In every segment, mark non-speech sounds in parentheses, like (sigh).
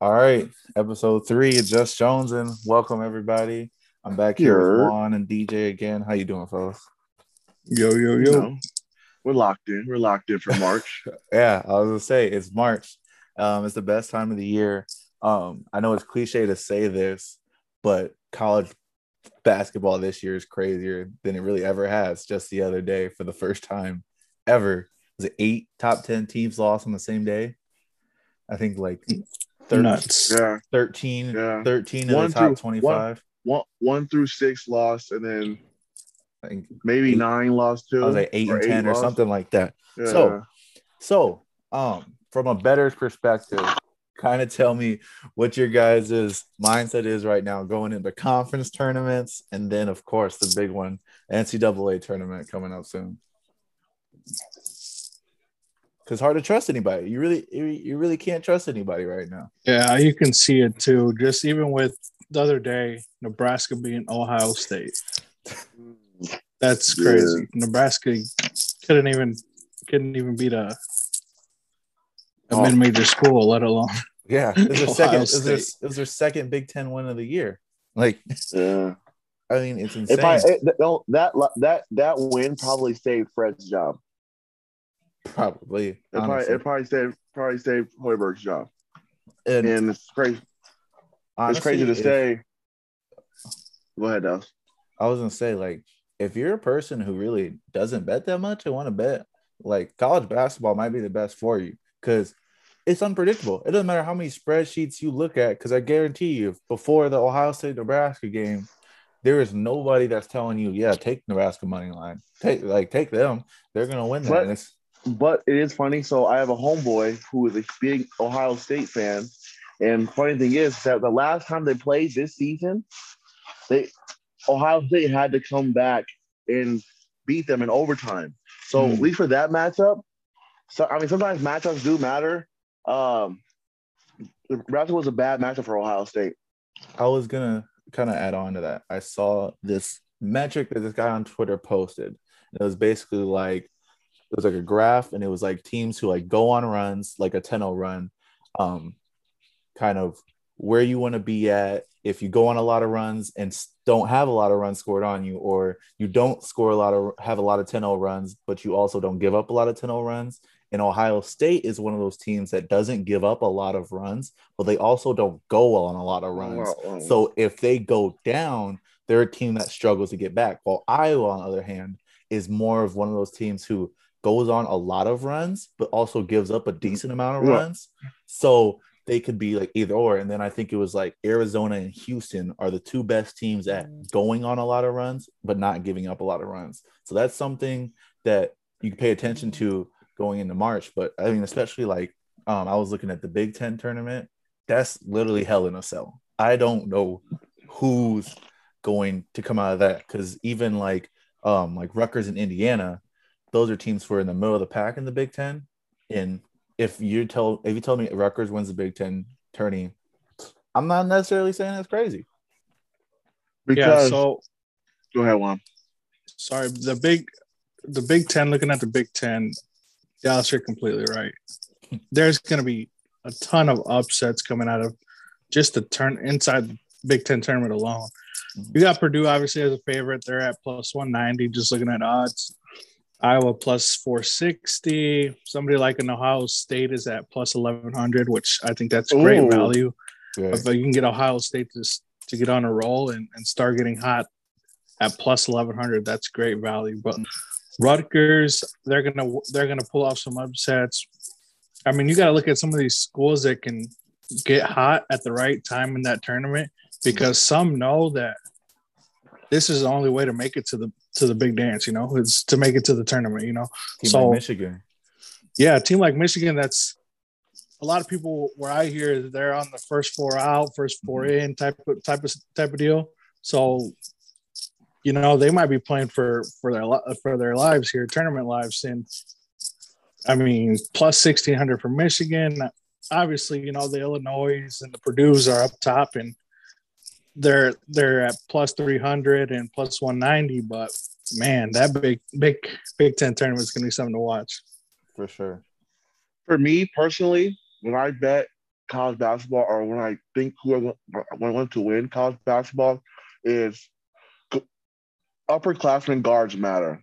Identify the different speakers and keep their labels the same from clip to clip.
Speaker 1: All right, episode three of Just Jones, and welcome everybody. I'm back here with Juan and DJ again. How you doing, fellas?
Speaker 2: Yo, yo,
Speaker 3: You
Speaker 2: yo.
Speaker 3: know, we're locked in. We're locked in for March. (laughs)
Speaker 1: Yeah, I was gonna say it's March. Um, it's the best time of the year. Um, I know it's cliche to say this, but college basketball this year is crazier than it really ever has. Just the other day, for the first time ever, was it eight top ten teams lost on the same day? I think like thir-
Speaker 2: Nuts.
Speaker 3: yeah,
Speaker 1: 13,
Speaker 3: Yeah.
Speaker 1: 13 of
Speaker 3: One
Speaker 1: the top
Speaker 3: through-
Speaker 1: 25.
Speaker 3: one one through six lost, and then
Speaker 1: I think
Speaker 3: maybe
Speaker 1: Eight.
Speaker 3: nine lost too.
Speaker 1: I was like eight and ten or
Speaker 3: lost.
Speaker 1: something like that.
Speaker 3: Yeah.
Speaker 1: So, so um, from a better perspective, kind of tell me what your guys' mindset is right now going into conference tournaments, and then of course the big one, NCAA tournament coming up soon. Because hard to trust anybody. You really, you, you really can't trust anybody right now.
Speaker 2: Yeah, you can see it too. Just even with the other day, Nebraska being Ohio State. That's
Speaker 3: Yeah.
Speaker 2: crazy. Nebraska couldn't even couldn't even beat a a
Speaker 1: Oh.
Speaker 2: mid-major school, let alone
Speaker 1: Yeah, it was their
Speaker 2: Ohio
Speaker 1: second. It was their, it was their second Big Ten win of the year. Like,
Speaker 3: yeah.
Speaker 1: I mean, it's insane.
Speaker 3: If I it, that that that win probably saved Fred's job.
Speaker 1: Probably,
Speaker 3: It probably, it probably saved probably saved Hoiberg's job.
Speaker 1: and
Speaker 3: And it's crazy. it's crazy to
Speaker 1: if-
Speaker 3: say. Go ahead, Dallas.
Speaker 1: I was gonna say, like, if you're a person who really doesn't bet that much and want to bet, like college basketball might be the best for you because it's unpredictable. It doesn't matter how many spreadsheets you look at, because I guarantee you, before the Ohio State Nebraska game, there is nobody that's telling you, yeah, take Nebraska money line, take like take them, they're gonna win that.
Speaker 3: But-
Speaker 1: And it's
Speaker 3: But it is funny. So I have a homeboy who is a big Ohio State fan, and funny thing is that the last time they played this season, they Ohio State had to come back and beat them in overtime. So
Speaker 1: Hmm.
Speaker 3: at least for that matchup, so I mean sometimes matchups do matter. Um, Nebraska was a bad matchup for Ohio State.
Speaker 1: I was gonna kind of add on to that. I saw this metric that this guy on Twitter posted. and It was basically like it was like a graph, and it was like teams who like go on runs, like a 10-0 run, um, kind of where you want to be at if you go on a lot of runs and don't have a lot of runs scored on you, or you don't score a lot of have a lot of 10-0 runs, but you also don't give up a lot of 10-0 runs. And Ohio State is one of those teams that doesn't give up a lot of runs, but they also don't go on a lot of runs.
Speaker 3: Wow.
Speaker 1: So if they go down, they're a team that struggles to get back. While Iowa, on the other hand, is more of one of those teams who goes on a lot of runs, but also gives up a decent amount of
Speaker 3: Yeah.
Speaker 1: runs. So they could be like either or. And then I think it was like Arizona and Houston are the two best teams at going on a lot of runs, but not giving up a lot of runs. So that's something that you can pay attention to going into March. But I mean, especially like um, I was looking at the Big Ten tournament. That's literally hell in a cell. I don't know who's going to come out of that because even like um like Rutgers and Indiana, those are teams who are in the middle of the pack in the Big Ten. And if you tell if you tell me Rutgers wins the Big Ten tourney, I'm not necessarily saying that's crazy.
Speaker 2: yeah.
Speaker 3: because
Speaker 2: So
Speaker 3: go ahead, Juan.
Speaker 2: sorry, the big the Big Ten. Looking at the Big Ten, Dallas, you're completely right. (laughs) There's going to be a ton of upsets coming out of just the turn inside the Big Ten tournament alone. Mm-hmm. You got Purdue obviously as a favorite. They're at plus 190. Just looking at odds. Iowa plus 460. Somebody like an Ohio State is at plus 1100, which I think that's great
Speaker 3: Ooh.
Speaker 2: value.
Speaker 1: Yeah.
Speaker 2: If you can get Ohio State to, to get on a roll and, and start getting hot at plus 1100, that's great value. But Rutgers, they're gonna they're gonna pull off some upsets. I mean, you got to look at some of these schools that can get hot at the right time in that tournament because some know that this is the only way to make it to the to the big dance. You know, it's to make it to the tournament. You know,
Speaker 1: Team
Speaker 2: So-
Speaker 1: like Michigan.
Speaker 2: yeah, a team like Michigan that's a lot of people where I hear they're on the first four out, first 4
Speaker 1: Mhm.
Speaker 2: in type of type of type of deal. So, you know, they might be playing for for their for their lives here, tournament lives. And I mean, plus sixteen hundred for Michigan. Obviously, you know the Illinois and the Purdue's are up top, and they're they're at 300 and plus 190 But man, that big big Big Ten tournament is going to be something to watch.
Speaker 1: for sure.
Speaker 3: For me personally, when I bet college basketball or when I think who I want- to win college basketball is upperclassmen guards matter.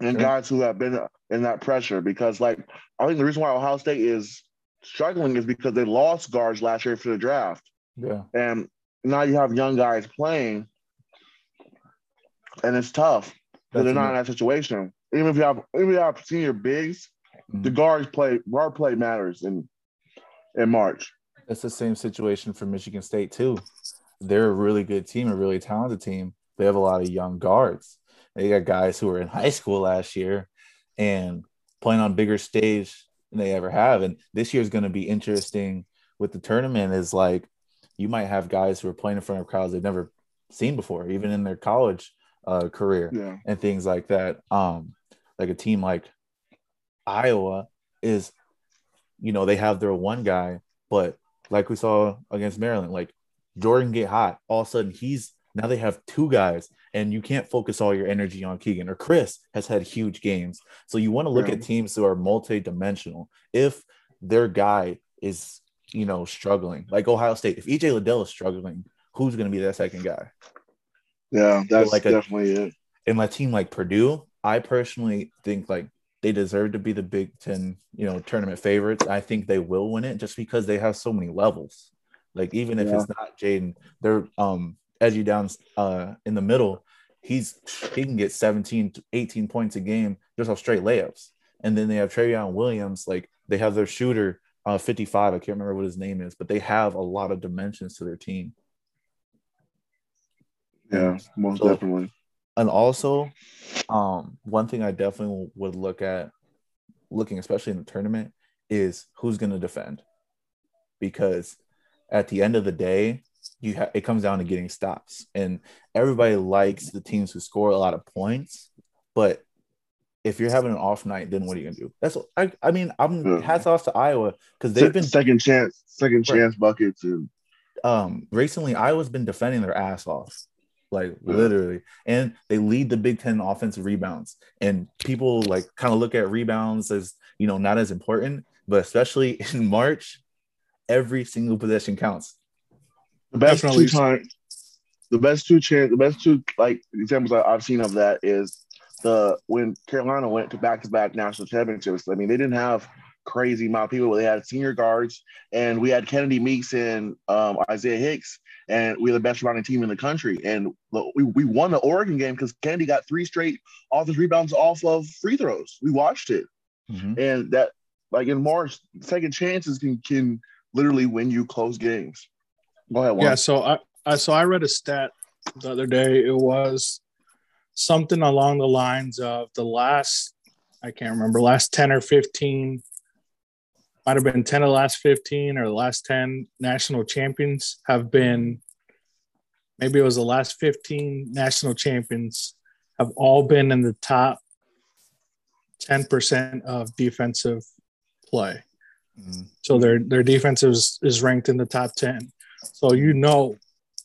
Speaker 3: And
Speaker 1: Sure.
Speaker 3: guys who have been in that pressure because like I think the reason why Ohio State is struggling is because they lost guards last year for the draft.
Speaker 1: Yeah.
Speaker 3: And now you have young guys playing and it's tough because they're not in that situation. Even if you have even if you have senior bigs,
Speaker 1: Mhm.
Speaker 3: the guards play guard play matters in in March.
Speaker 1: It's the same situation for Michigan State too. They're a really good team, a really talented team. They have a lot of young guards. They got guys who were in (laughs) high school last year and playing on bigger stage than they ever have. And this year is going to be interesting with the tournament. Is like you might have guys who are playing in front of crowds they've never seen before, even in their college uh, career
Speaker 3: Yeah.
Speaker 1: and things like that. Um, like a team like Iowa is, you know, they have their one guy, but like we saw against Maryland, like Jordan get hot, all of a sudden he's now they have two guys, and you can't focus all your energy on Keegan or Kris has had huge games. So you want to look
Speaker 3: Yeah.
Speaker 1: at teams who are multi-dimensional. If their guy is, you know, struggling, like Ohio State, if EJ Liddell is struggling, who's going to be that second guy?
Speaker 3: Yeah, that's
Speaker 1: like a-
Speaker 3: definitely it.
Speaker 1: in my team like Purdue, I personally think like they deserve to be the Big Ten, you know, tournament favorites. I think they will win it just because they have so many levels. Like even if
Speaker 3: Yeah.
Speaker 1: it's not Jaden, they're um Edey down uh in the middle. He's he can get 17 to 18 points a game just off straight layups. And then they have Trevion Williams, like they have their shooter uh 55. I can't remember what his name is, but they have a lot of dimensions to their team.
Speaker 3: Yeah, most
Speaker 1: So-
Speaker 3: definitely.
Speaker 1: and also um one thing i definitely would look at looking especially in the tournament is who's going to defend because at the end of the day you have it comes down to getting stops and everybody likes the teams who score a lot of points but if you're having an off night then what are you going to do that's what i, I mean i'm
Speaker 3: Yeah.
Speaker 1: hats off to iowa because they've been
Speaker 3: second chance, second
Speaker 1: Right.
Speaker 3: chance buckets, and
Speaker 1: um recently Iowa's been defending their ass off. Like
Speaker 3: Yeah.
Speaker 1: literally. And they lead the Big Ten offensive rebounds. And people like kind of look at rebounds as you know not as important, but especially (laughs) in March, every single possession counts.
Speaker 3: the best two times, the best two chance, the best two like examples I've seen of that is the when Carolina went to back to back national championships. I mean, they didn't have crazy amount of people. But they had senior guards, and we had Kennedy Meeks and um, Isaiah Hicks, and we were the best rebounding team in the country. And we, we won the Oregon game because Kennedy got three straight offensive rebounds off of free throws. We watched it,
Speaker 1: Mhm.
Speaker 3: and that like in March, second chances can can literally win you close games. Go ahead, Juan.
Speaker 2: Yeah, so I, I so I read a stat the other day. It was something along the lines of the last I can't remember last ten or fifteen. Might have been ten of the last fifteen or the last ten national champions have been. Maybe it was the last fifteen national champions have all been in the top ten percent of defensive play.
Speaker 1: Mhm.
Speaker 2: So their their defense is, is ranked in the top ten. So you know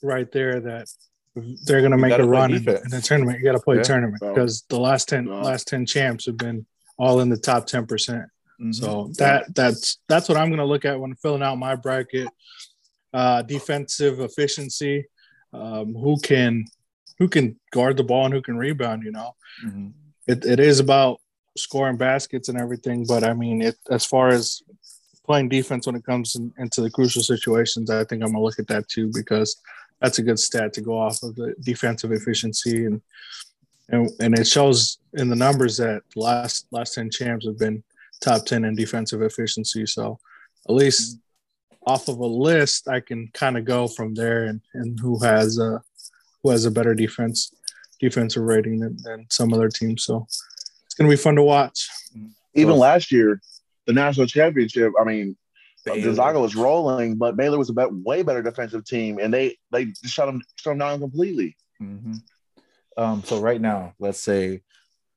Speaker 2: right there that they're gonna make a run in, in the tournament. You gotta play
Speaker 1: Yeah.
Speaker 2: tournament
Speaker 3: So-
Speaker 2: because the last ten
Speaker 3: Yeah.
Speaker 2: last ten champs have been all in the top ten percent.
Speaker 1: Mhm.
Speaker 2: So that that's that's what I'm gonna look at when filling out my bracket. Uh defensive efficiency, um, who can who can guard the ball and who can rebound, you know
Speaker 1: Mhm.
Speaker 2: it, it is about scoring baskets and everything, but I mean, it as far as playing defense when it comes in, into the crucial situations, I think I'm gonna look at that too because that's a good stat to go off of the defensive efficiency and and and it shows in the numbers that last last ten champs have been top ten in defensive efficiency. So at least off of a list, I can kind of go from there and and who has a who has a better defense defensive rating than, than some other teams. So it's going to be fun to watch.
Speaker 3: Even
Speaker 1: So-
Speaker 3: last year, the national championship. I mean, Gonzaga was rolling, but Baylor was a bet, way better defensive team, and they they shut them shut them down completely.
Speaker 1: Mhm. Um, so right now, let's say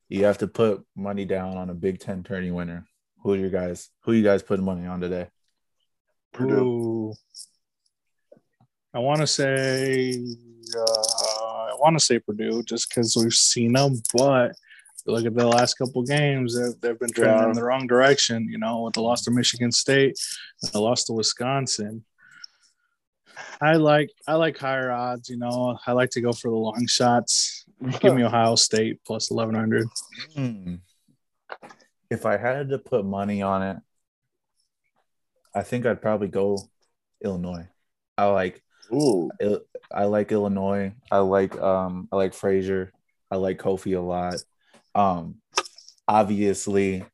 Speaker 1: you have to put money down on a Big Ten tourney winner. Who are you guys? Who you guys putting money on today?
Speaker 3: Purdue.
Speaker 2: Ooh. I want to say, uh, I want to say Purdue just because we've seen them, but look at the last couple games, they've, they've been trending
Speaker 3: Yeah.
Speaker 2: in the wrong direction. You know, with the loss to Michigan State, and the loss to Wisconsin. I like I like higher odds. You know, I like to go for the long shots. Give me Ohio State plus eleven hundred.
Speaker 1: Hmm. If I had to put money on it, I think I'd probably go Illinois. I like
Speaker 3: Ooh,
Speaker 1: Il- I like Illinois. I like um I like Frazier. I like Kofi a lot. Um obviously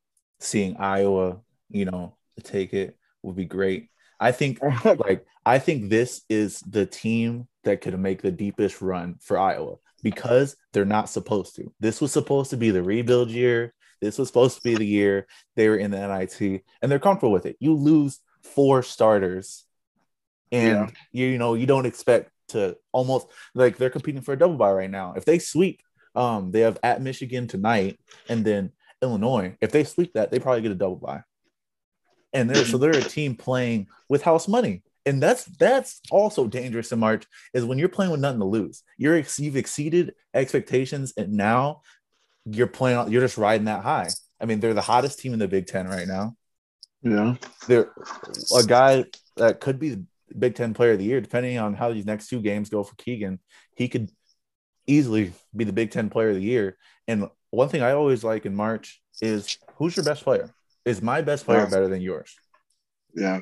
Speaker 1: seeing Iowa, you know, take it would be great. I think (laughs) like I think this is the team that could make the deepest run for Iowa because they're not supposed to. This was supposed to be the rebuild year. This was supposed to be the year they were in the NIT and they're comfortable with it. You lose four starters and you, you know you don't expect to almost like they're competing for a double bye right now. If they sweep, um, they have at Michigan tonight and then Illinois. If they sweep that, they probably get a double bye. And they're so they're a team playing with house money. And that's that's also dangerous in March is when you're playing with nothing to lose. You're ex- you've exceeded expectations, and now you're playing. You're just riding that high. I mean, they're the hottest team in the Big Ten right now.
Speaker 3: yeah.
Speaker 1: They're a guy that could be the Big Ten Player of the Year, depending on how these next two games go for Keegan. He could easily be the Big Ten Player of the Year. And one thing I always like in March is who's your best player? Is my best player
Speaker 3: Yeah.
Speaker 1: better than yours?
Speaker 3: Yeah.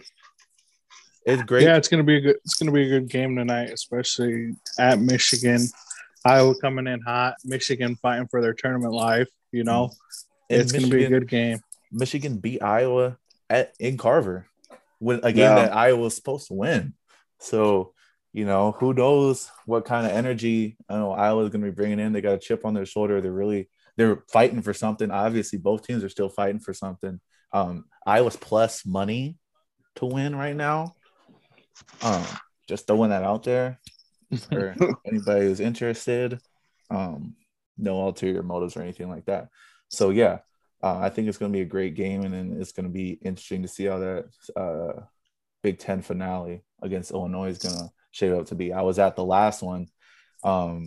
Speaker 1: It's great.
Speaker 2: Yeah, it's gonna be a good. It's gonna be a good game tonight, especially at Michigan. Iowa coming in hot. Michigan fighting for their tournament life. You know,
Speaker 1: And
Speaker 2: it's gonna be a good game.
Speaker 1: Michigan beat Iowa at in Carver when a game
Speaker 3: Yeah.
Speaker 1: that Iowa was supposed to win. So, you know, who knows what kind of energy I know Iowa's going to be bringing in. They got a chip on their shoulder. They're really they're fighting for something. Obviously, both teams are still fighting for something. Um, Iowa's plus money to win right now. Um, just throwing that out there for (laughs) anybody who's interested. Um, no ulterior motives or anything like that. So yeah, uh, I think it's going to be a great game, and then it's going to be interesting to see how that uh, Big Ten finale against Illinois is going to shape up to be. I was at the last one um,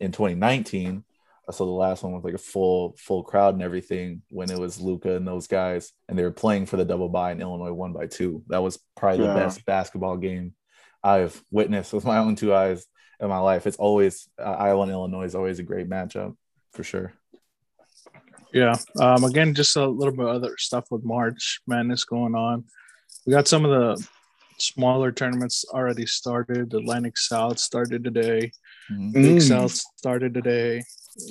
Speaker 1: in 2019, so the last one was like a full full crowd and everything when it was Luka and those guys, and they were playing for the double bye, and Illinois won by two. That was probably the best basketball game I've witnessed with my own two eyes in my life. It's always uh, Iowa and Illinois is always a great matchup for sure.
Speaker 2: Yeah. Um, again, just a little bit of other stuff with March Madness going on. We got some of the smaller tournaments already started. Atlantic South started today. Big
Speaker 3: Mm.
Speaker 2: South started today.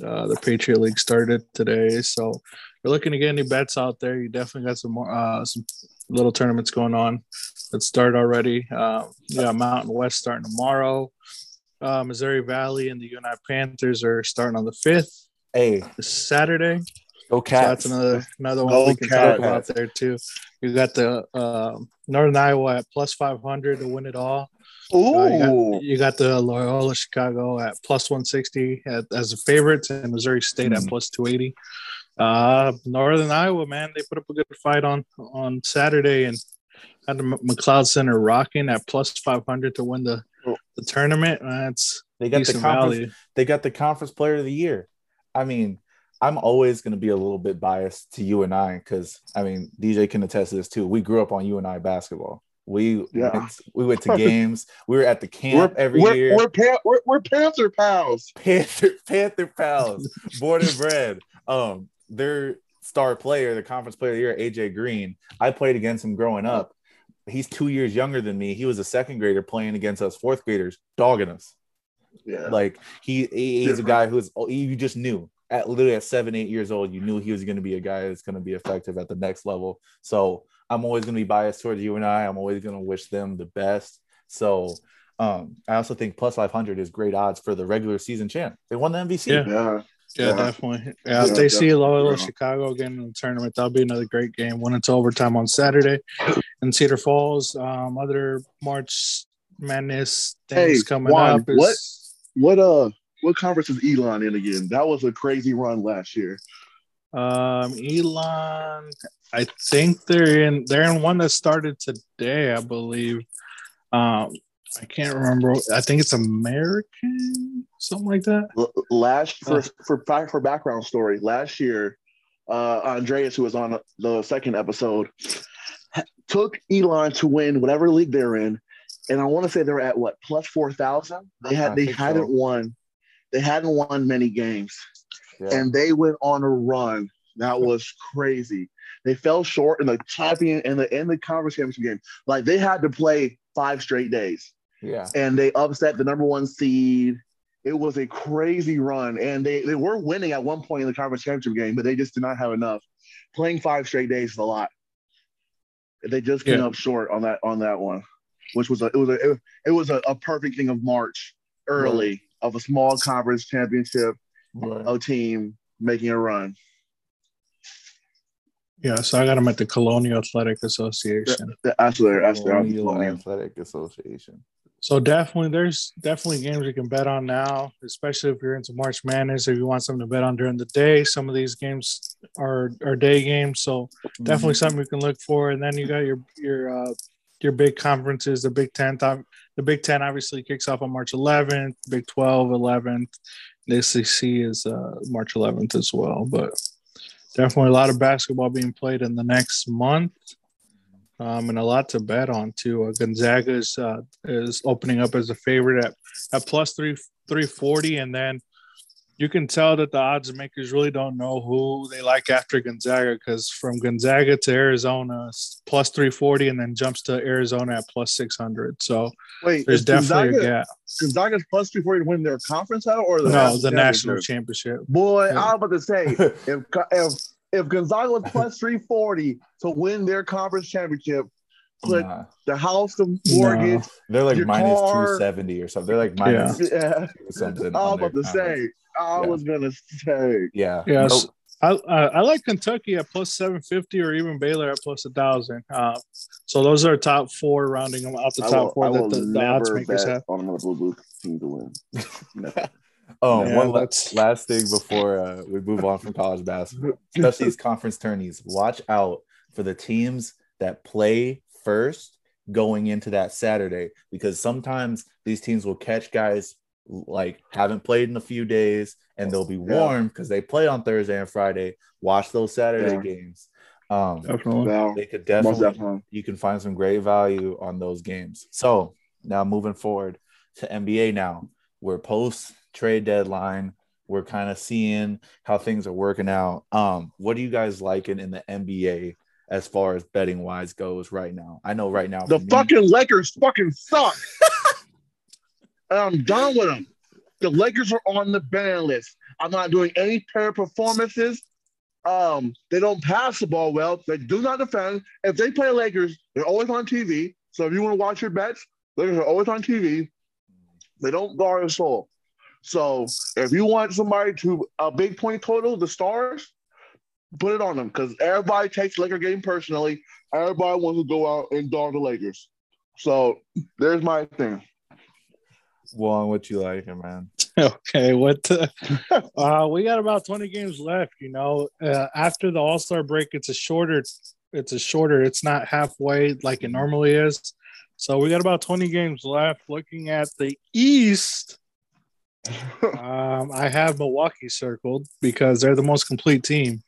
Speaker 2: Uh, the Patriot League started today. So if you're looking to get any bets out there, you definitely got some more uh, some little tournaments going on that start already. Uh, you got Mountain West starting tomorrow. Uh, Missouri Valley and the UNI Panthers are starting on the fifth
Speaker 1: Hey,
Speaker 2: Saturday.
Speaker 1: go
Speaker 2: So that's another another one
Speaker 3: Go
Speaker 2: we can
Speaker 3: Cats.
Speaker 2: talk about there too. You got the um Northern Iowa at plus five hundred to win it all. Uh, you,
Speaker 3: Ooh.
Speaker 2: got, you got the Loyola Chicago at plus one sixty as a favorite, and Missouri State at
Speaker 1: Hmm.
Speaker 2: plus two eighty. Uh, Northern Iowa, man, they put up a good fight on on Saturday and had the McLeod Center rocking at plus five hundred to win the the tournament. That's
Speaker 1: they got the conference.
Speaker 2: value.
Speaker 1: They got the conference player of the year. I mean, I'm always going to be a little bit biased to UNI because I mean DJ can attest to this too. We grew up on UNI basketball. We
Speaker 3: Yeah.
Speaker 1: went, we went to (laughs) games. We were at the camp
Speaker 3: We're,
Speaker 1: every
Speaker 3: we're,
Speaker 1: year.
Speaker 3: We're, we're, we're Panther pals. (laughs)
Speaker 1: Panther Panther pals, born and bred. Um, their star player, the conference player of the year, AJ Green. I played against him growing up. He's two years younger than me. He was a second grader playing against us fourth graders, dogging us.
Speaker 3: Yeah.
Speaker 1: Like he, he- he's a guy who's you just knew at literally at seven, eight years old, you knew he was going to be a guy that's going to be effective at the next level. So I'm always going to be biased towards UNI. I'm always going to wish them the best. So um, I also think plus 500 is great odds for the regular season champ. They won the MVC.
Speaker 2: Yeah.
Speaker 3: yeah.
Speaker 2: Yeah,
Speaker 3: Yeah.
Speaker 2: definitely. Yeah, if
Speaker 3: Yeah,
Speaker 2: they see Loyola
Speaker 3: yeah.
Speaker 2: Chicago again in the tournament, that'll be another great game. Went into overtime on Saturday. in Cedar Falls. Um, other March Madness
Speaker 3: Hey,
Speaker 2: things coming
Speaker 3: Juan,
Speaker 2: up. Is,
Speaker 3: what- What uh what conference is Elon in again? That was a crazy run last year.
Speaker 2: Um, Elon, I think they're in they're in one that started today, I believe. Um, I can't remember. I think it's American, something like that.
Speaker 3: Last for for for background story last year uh andreas who was on the second episode took elon to win whatever league they're in and i want to say they're at what plus 4000 they had they hadn't
Speaker 1: so.
Speaker 3: won they hadn't won many games
Speaker 1: Yeah.
Speaker 3: and they went on a run that was crazy they fell short in the champion in the in the conference championship game like they had to play five straight days
Speaker 1: yeah.
Speaker 3: and they upset the number one seed. It was a crazy run, and they, they were winning at one point in the conference championship game, but they just did not have enough. Playing five straight days is a lot. They just came
Speaker 2: Yeah.
Speaker 3: up short on that on that one, which was a it was a it was a, a perfect thing of March early of a small conference championship
Speaker 1: Right.
Speaker 3: a team making a run.
Speaker 2: Yeah, so I got them at the Colonial Athletic Association.
Speaker 3: That's what that's what I'm
Speaker 1: Colonial. Athletic Association.
Speaker 2: So definitely, there's definitely games you can bet on now, especially if you're into March Madness. If you want something to bet on during the day, some of these games are are day games, so definitely something you can look for. And then you got your your uh, your big conferences. The Big Ten, top- the Big Ten obviously kicks off on March 11th. Big 12, 11th. The SEC is uh, March 11th as well. But definitely a lot of basketball being played in the next month. Um, and a lot to bet on too. Uh, Gonzaga is uh, is opening up as a favorite at, at plus three three forty, and then you can tell that the odds makers really don't know who they like after Gonzaga because from Gonzaga to Arizona plus three forty, and then jumps to Arizona at plus six hundred. So
Speaker 3: Wait,
Speaker 2: there's definitely
Speaker 3: Gonzaga,
Speaker 2: a gap.
Speaker 3: Gonzaga's plus three forty to win their conference title or the
Speaker 2: No,
Speaker 3: national
Speaker 2: the national
Speaker 3: championship?
Speaker 2: championship.
Speaker 3: Boy,
Speaker 2: Yeah.
Speaker 3: I was about to say (laughs) if if if Gonzaga was plus three forty to win their conference championship, put
Speaker 1: Nah.
Speaker 3: the house, the mortgage,
Speaker 1: They're like minus
Speaker 3: car-
Speaker 1: 270 or something. They're like minus
Speaker 3: yeah.
Speaker 1: something.
Speaker 3: I was about to
Speaker 1: conference.
Speaker 3: say, I
Speaker 1: Yeah.
Speaker 3: was gonna say,
Speaker 1: Yeah.
Speaker 2: Yes.
Speaker 1: Nope.
Speaker 2: I, uh, I like Kentucky at plus 750 or even Baylor at plus 1,000. Uh, so those are top four, rounding them out the top
Speaker 3: will,
Speaker 2: four
Speaker 3: I
Speaker 2: that
Speaker 3: will
Speaker 2: the, the odds
Speaker 3: never
Speaker 2: makers
Speaker 3: bet
Speaker 2: have.
Speaker 3: on another blue blue team to win. Never.
Speaker 1: Um, (laughs)
Speaker 2: Yeah,
Speaker 1: one la- last thing before uh, we move on from college basketball, especially these conference tourneys, watch out for the teams that play first going into that Saturday because sometimes these teams will catch guys like haven't played in a few days and they'll be warm because they play on Thursday and Friday. Watch those Saturday
Speaker 3: Yeah.
Speaker 1: games. Um,
Speaker 2: Definitely.
Speaker 1: They could definitely
Speaker 3: definitely.
Speaker 1: you can find some great value on those games. So now moving forward to NBA now, we're post trade deadline. We're kind of seeing how things are working out. Um, what are you guys liking in the NBA as far as betting wise goes right now? I know right now
Speaker 3: The
Speaker 1: for me-
Speaker 3: fucking Lakers fucking suck. (laughs) I'm done with them. The Lakers are on the ban list. I'm not doing any pair performances. Um, they don't pass the ball well. They do not defend. If they play Lakers, they're always on TV. So if you want to watch your bets, Lakers are always on TV. They don't guard a soul. So if you want somebody to a big point total, the stars, put it on them because everybody takes Laker game personally. Everybody wants to go out and dog the Lakers. So there's my thing.
Speaker 1: Juan, what you liking, man? (laughs)
Speaker 2: Okay, what? The, (laughs) uh, we got about 20 games left. You know, uh, after the All Star break, it's a shorter. It's a shorter. It's not halfway like it normally is. So we got about 20 games left. Looking at the East, (laughs) um, I have Milwaukee circled because they're the most complete team.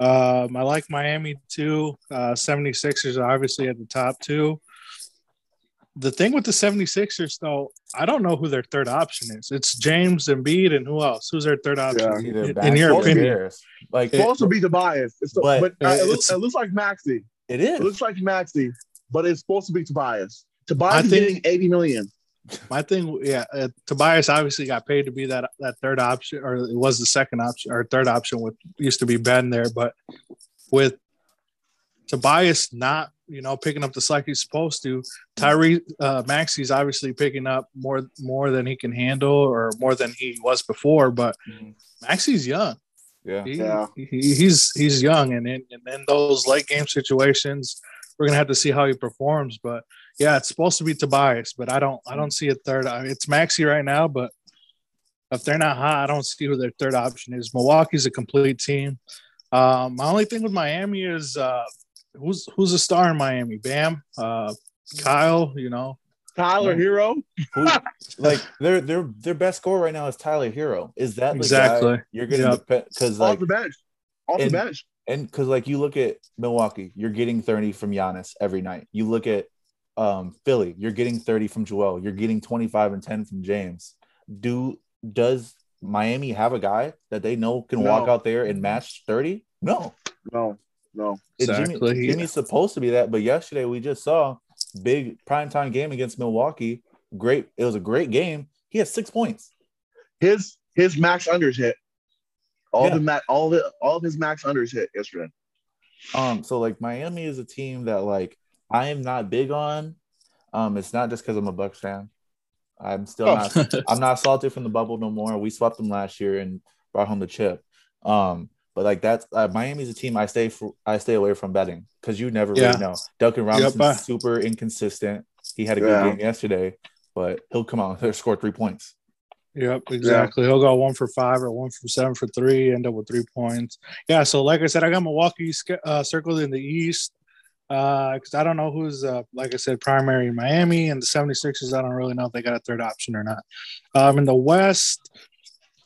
Speaker 2: Um, I like Miami too. Uh, 76ers are obviously at the top two. The thing with the 76ers, though, I don't know who their third option is. It's James and Embiid and who else? Who's their third option?
Speaker 1: Either
Speaker 2: in, in your opinion?
Speaker 1: Bears. Like
Speaker 3: It's supposed to be Tobias. It's
Speaker 1: But-
Speaker 3: but, uh, it, looks,
Speaker 2: It's-
Speaker 3: it looks like Maxey.
Speaker 1: it
Speaker 3: It
Speaker 1: is.
Speaker 3: looks like Maxey, but it's supposed to be Tobias. Tobias is
Speaker 2: think-
Speaker 3: getting 80 million.
Speaker 2: My thing, yeah, uh, Tobias obviously got paid to be that that third option, or it was the second option, or third option with used to be Ben there, but with Tobias not, you know, picking up the slack he's supposed to, Tyree uh, Maxey's obviously picking up more more than he can handle, or more than he was before. But
Speaker 1: Mhm.
Speaker 2: Maxey's young.
Speaker 1: Yeah.
Speaker 2: He,
Speaker 3: Yeah.
Speaker 2: he, he's he's young, and in and in those late game situations, we're gonna have to see how he performs. But yeah, it's supposed to be Tobias, but I don't I don't see a third. I mean, it's Maxey right now, but if they're not hot, I don't see who their third option is. Milwaukee's a complete team. Um, my only thing with Miami is uh, who's who's a star in Miami? Bam, uh, Kyle. You know,
Speaker 3: Tyler Herro.
Speaker 1: Who, (laughs) like their their their best score right now is Tyler Herro. Is that the
Speaker 2: Exactly.
Speaker 1: guy you're getting
Speaker 2: Yep.
Speaker 1: because
Speaker 3: Off the bench. Off
Speaker 1: And-
Speaker 3: the bench.
Speaker 1: and because like you look at Milwaukee, you're getting 30 from Giannis every night. You look at um Philly, you're getting 30 from Joel, you're getting 25 and 10 from James. Do does Miami have a guy that they know can walk out there and match 30? No.
Speaker 3: No, no.
Speaker 2: Exactly.
Speaker 1: Jimmy, Jimmy's supposed to be that, but yesterday we just saw big primetime game against Milwaukee. Great, it was a great game. He had six points.
Speaker 3: His his max unders hit. All
Speaker 1: Yeah.
Speaker 3: the ma- all the all of his max unders hit yesterday.
Speaker 1: Um, so like Miami is a team that like I am not big on. Um, it's not just because I'm a Bucks fan. I'm still
Speaker 3: Oh.
Speaker 1: not. I'm (laughs) not salted from the bubble no more. We swept them last year and brought home the chip. Um, but like that's uh, Miami's a team I stay for. I stay away from betting because you never
Speaker 2: Yeah.
Speaker 1: really know. Duncan Robinson's
Speaker 2: uh,
Speaker 1: super inconsistent. He had a good
Speaker 3: Yeah.
Speaker 1: game yesterday, but he'll come out and (laughs) score three points.
Speaker 2: Yep, exactly. He'll go one for five or one for seven for three, end up with three points. Yeah, so like I said, I got Milwaukee sk- uh, circled in the East because I don't know who's, uh, like I said, primary in Miami and the 76ers. I don't really know if they got a third option or not. Um, in the West,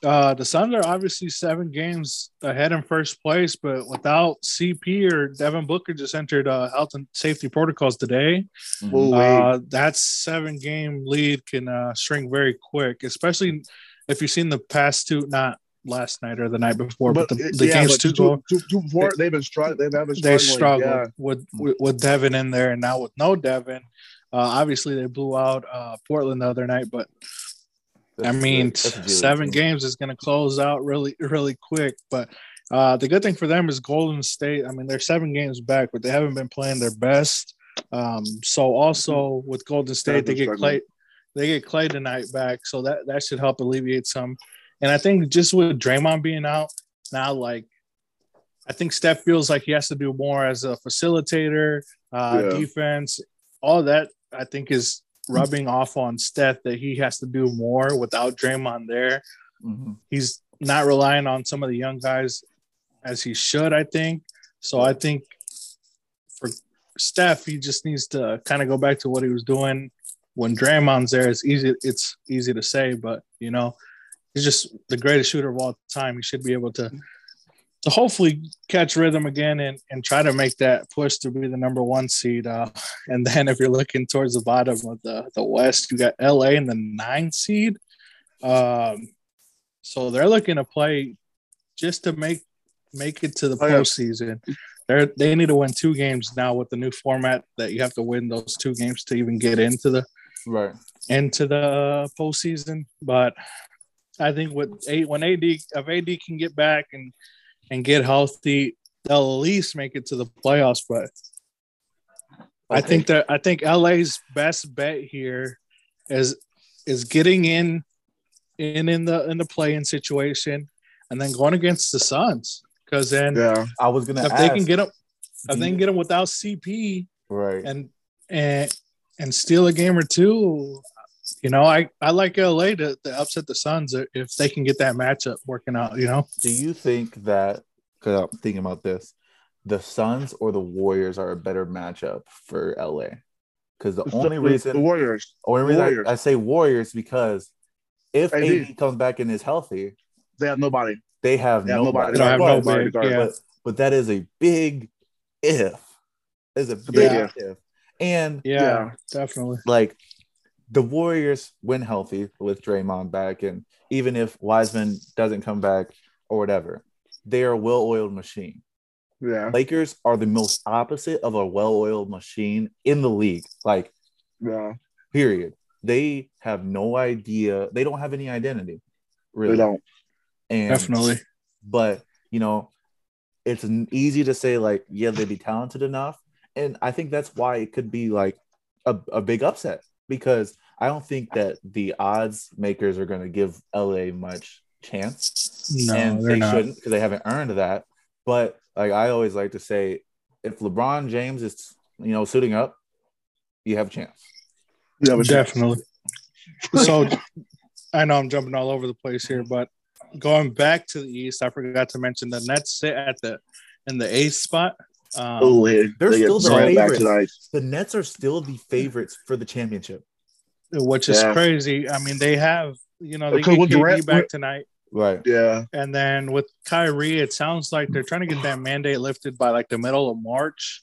Speaker 2: uh, the Suns are obviously seven games ahead in first place, but without CP or Devin Booker just entered uh, health and safety protocols today.
Speaker 3: Whoa, wait.
Speaker 2: Uh, that seven game lead can uh, shrink very quick, especially if you've seen the past two, not last night or the night before, but, the, the
Speaker 3: yeah,
Speaker 2: games
Speaker 3: but
Speaker 2: two,
Speaker 3: two,
Speaker 2: go,
Speaker 3: two, two before they've been struggling. They've been
Speaker 2: they struggled
Speaker 3: Yeah.
Speaker 2: with, with with Devin in there, and now with no Devin, uh, obviously they blew out uh, Portland the other night. But I mean,
Speaker 1: that's a G
Speaker 2: seven
Speaker 1: team.
Speaker 2: games is going to close out really really quick. But uh, the good thing for them is Golden State. I mean, they're seven games back, but they haven't been playing their best. Um, so also with Golden State, they get
Speaker 3: struggling.
Speaker 2: Clay, they get Clay tonight back, so that that should help alleviate some. And I think just with Draymond being out now, like I think Steph feels like he has to do more as a facilitator, uh,
Speaker 3: Yeah.
Speaker 2: defense, all that. I think is rubbing off on Steph that he has to do more without Draymond there.
Speaker 1: Mhm.
Speaker 2: He's not relying on some of the young guys as he should, I think. So I think for Steph, he just needs to kind of go back to what he was doing when Draymond's there. It's easy. It's easy to say, but you know, he's just the greatest shooter of all time. He should be able to to hopefully catch rhythm again and, and try to make that push to be the number one seed. Uh, (laughs) and then if you're looking towards the bottom of the, the West, you got LA in the nine seed. Um, so they're looking to play just to make make it to the
Speaker 3: Oh,
Speaker 2: postseason. They're, they need to win two games now with the new format that you have to win those two games to even get into the
Speaker 1: Right.
Speaker 2: into the postseason. But I think with eight when AD if AD can get back and and get healthy, they'll at least make it to the playoffs. But I think that I think LA's best bet here is is getting in in in the in the play-in situation and then going against the Suns because then
Speaker 3: Yeah.
Speaker 1: I was gonna
Speaker 2: if
Speaker 1: ask,
Speaker 2: they can get them if they can get them without CP
Speaker 1: right.
Speaker 2: and and and steal a game or two. You know, I, I like LA to, to upset the Suns if they can get that matchup working out. You know,
Speaker 1: Do you think that? Because I'm thinking about this, the Suns or the Warriors are a better matchup for LA? Because the only
Speaker 3: the,
Speaker 1: reason,
Speaker 3: the Warriors,
Speaker 1: only reason
Speaker 3: Warriors.
Speaker 1: I, I say Warriors because if
Speaker 3: AD.
Speaker 1: AD comes back and is healthy,
Speaker 3: they have nobody.
Speaker 1: they have
Speaker 3: They have
Speaker 1: nobody.
Speaker 3: nobody.
Speaker 2: they don't have
Speaker 1: but,
Speaker 2: no
Speaker 3: Nobody
Speaker 2: big. Yeah,
Speaker 1: but, but that is a big if. Is a big
Speaker 3: big
Speaker 1: if. And
Speaker 2: yeah,
Speaker 3: Yeah.
Speaker 2: definitely.
Speaker 1: like the Warriors when healthy with Draymond back, and even if Wiseman doesn't come back or whatever, they are a well-oiled machine.
Speaker 3: Yeah.
Speaker 1: Lakers are the most opposite of a well-oiled machine in the league. Like,
Speaker 3: Yeah.
Speaker 1: period. They have no idea. They don't have any identity, really.
Speaker 3: They don't.
Speaker 1: And
Speaker 2: Definitely.
Speaker 1: but you know, it's easy to say like, yeah, they'd be talented enough, and I think that's why it could be like a, a big upset because I don't think that the odds makers are going to give LA much chance,
Speaker 2: No,
Speaker 1: and
Speaker 2: they're not.
Speaker 1: shouldn't because they haven't earned that. But like I always like to say, if LeBron James is you know, suiting up, you have a chance.
Speaker 3: Yeah, but
Speaker 2: Definitely. So I know I'm jumping all over the place here, but going back to the East, I forgot to mention the Nets sit at the in the eighth spot. Um,
Speaker 3: oh,
Speaker 1: They're
Speaker 3: they get
Speaker 1: still the favorites.
Speaker 3: tonight.
Speaker 1: The Nets are still the favorites for the championship.
Speaker 2: Which is
Speaker 3: Yeah.
Speaker 2: crazy. I mean, they have you know they
Speaker 3: Because
Speaker 2: get
Speaker 3: with
Speaker 2: KD
Speaker 3: Durant-
Speaker 2: back tonight,
Speaker 1: Right.
Speaker 3: Yeah,
Speaker 2: and then with Kyrie, it sounds like they're trying to get that mandate lifted by like the middle of March.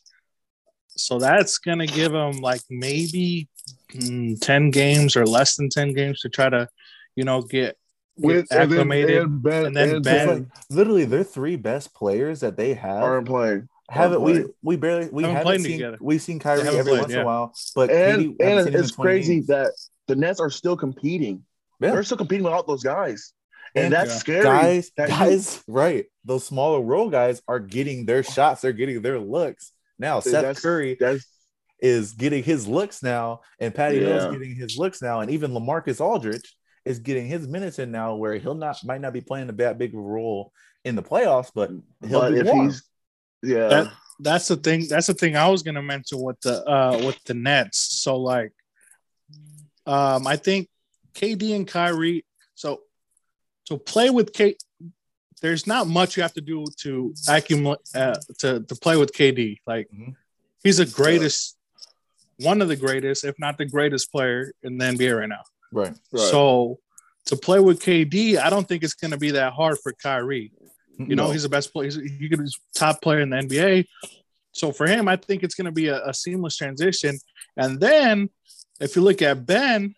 Speaker 2: So that's gonna give them like maybe mm, ten games or less than ten games to try to, you know, get, get
Speaker 3: with and then,
Speaker 2: acclimated.
Speaker 3: and Ben,
Speaker 2: and then
Speaker 3: and
Speaker 2: Ben-
Speaker 1: It's like literally their three best players that they have
Speaker 3: aren't playing.
Speaker 1: Haven't we we barely we
Speaker 2: Haven't
Speaker 1: haven't,
Speaker 2: played
Speaker 1: seen
Speaker 2: together.
Speaker 1: we've seen Kyrie every
Speaker 2: played,
Speaker 1: once in a while, but
Speaker 3: And,
Speaker 1: KD,
Speaker 3: and it's crazy
Speaker 1: games.
Speaker 3: that the Nets are still competing.
Speaker 1: Yeah.
Speaker 3: They're still competing without those guys, and,
Speaker 1: And
Speaker 3: that's
Speaker 2: Yeah.
Speaker 3: scary.
Speaker 1: guys,
Speaker 3: that you-
Speaker 1: guys, right? Those smaller role guys are getting their shots. They're getting their looks now. Seth
Speaker 3: that's-
Speaker 1: Curry
Speaker 3: That's
Speaker 1: is getting his looks now, and Patty Mills
Speaker 3: Yeah.
Speaker 1: getting his looks now, and even Lamarcus Aldridge is getting his minutes in now, where he'll not might not be playing a that big role in the playoffs, but he'll
Speaker 3: but
Speaker 1: be
Speaker 3: if
Speaker 1: warm.
Speaker 3: he's yeah,
Speaker 2: That- that's the thing. That's the thing I was gonna mention with the uh with the Nets. So like, um, I think KD and Kyrie. So, to play with K, there's not much you have to do to accumulate uh, to to play with KD. Like,
Speaker 1: Mhm.
Speaker 2: he's the greatest, one of the greatest, if not the greatest player in the NBA right now.
Speaker 1: right.
Speaker 3: Right.
Speaker 2: So. To play with KD, I don't think it's going to be that hard for Kyrie. You know,
Speaker 1: No.
Speaker 2: he's the best player. He's, he could be top player in the NBA. So for him, I think it's going to be a, a seamless transition. And then if you look at Ben,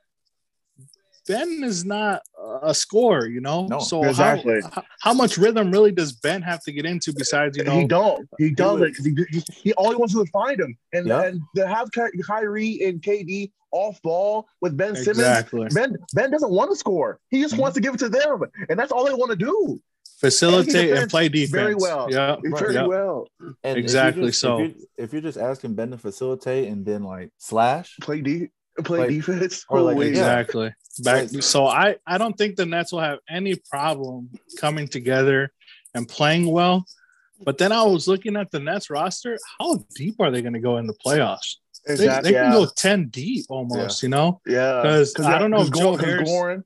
Speaker 2: Ben is not a scorer, you know.
Speaker 1: No,
Speaker 2: so
Speaker 3: exactly.
Speaker 2: how, how how much rhythm really does Ben have to get into besides you know?
Speaker 3: he don't. He doesn't. 'cause He, he, he all he wants to do find him, and
Speaker 1: Yeah.
Speaker 3: and to have Kyrie and KD off ball with Ben Simmons.
Speaker 2: exactly
Speaker 3: Ben Ben doesn't want to score. He just
Speaker 1: Mhm.
Speaker 3: wants to give it to them, and that's all they want to do.
Speaker 2: Facilitate and
Speaker 3: defends
Speaker 2: play defense
Speaker 3: very well.
Speaker 2: Yeah,
Speaker 3: Very
Speaker 2: yeah.
Speaker 3: well.
Speaker 1: And if
Speaker 2: Exactly,
Speaker 1: just-
Speaker 2: so-
Speaker 1: if you're, if you're just asking Ben to facilitate and then like slash,
Speaker 3: Play de- play
Speaker 1: Like-
Speaker 3: defense.
Speaker 1: or like-
Speaker 3: Holy-
Speaker 1: Yeah.
Speaker 2: Exactly. Back. So I I don't think the Nets will have any problem coming together and playing well. But then I was looking at the Nets roster. How deep are they going to go in the playoffs? They,
Speaker 3: Exactly.
Speaker 2: they can
Speaker 3: yeah.
Speaker 2: go ten deep almost. You know,
Speaker 3: yeah
Speaker 2: because I don't know if
Speaker 3: 'cause
Speaker 2: Joe Harris-
Speaker 3: Goran,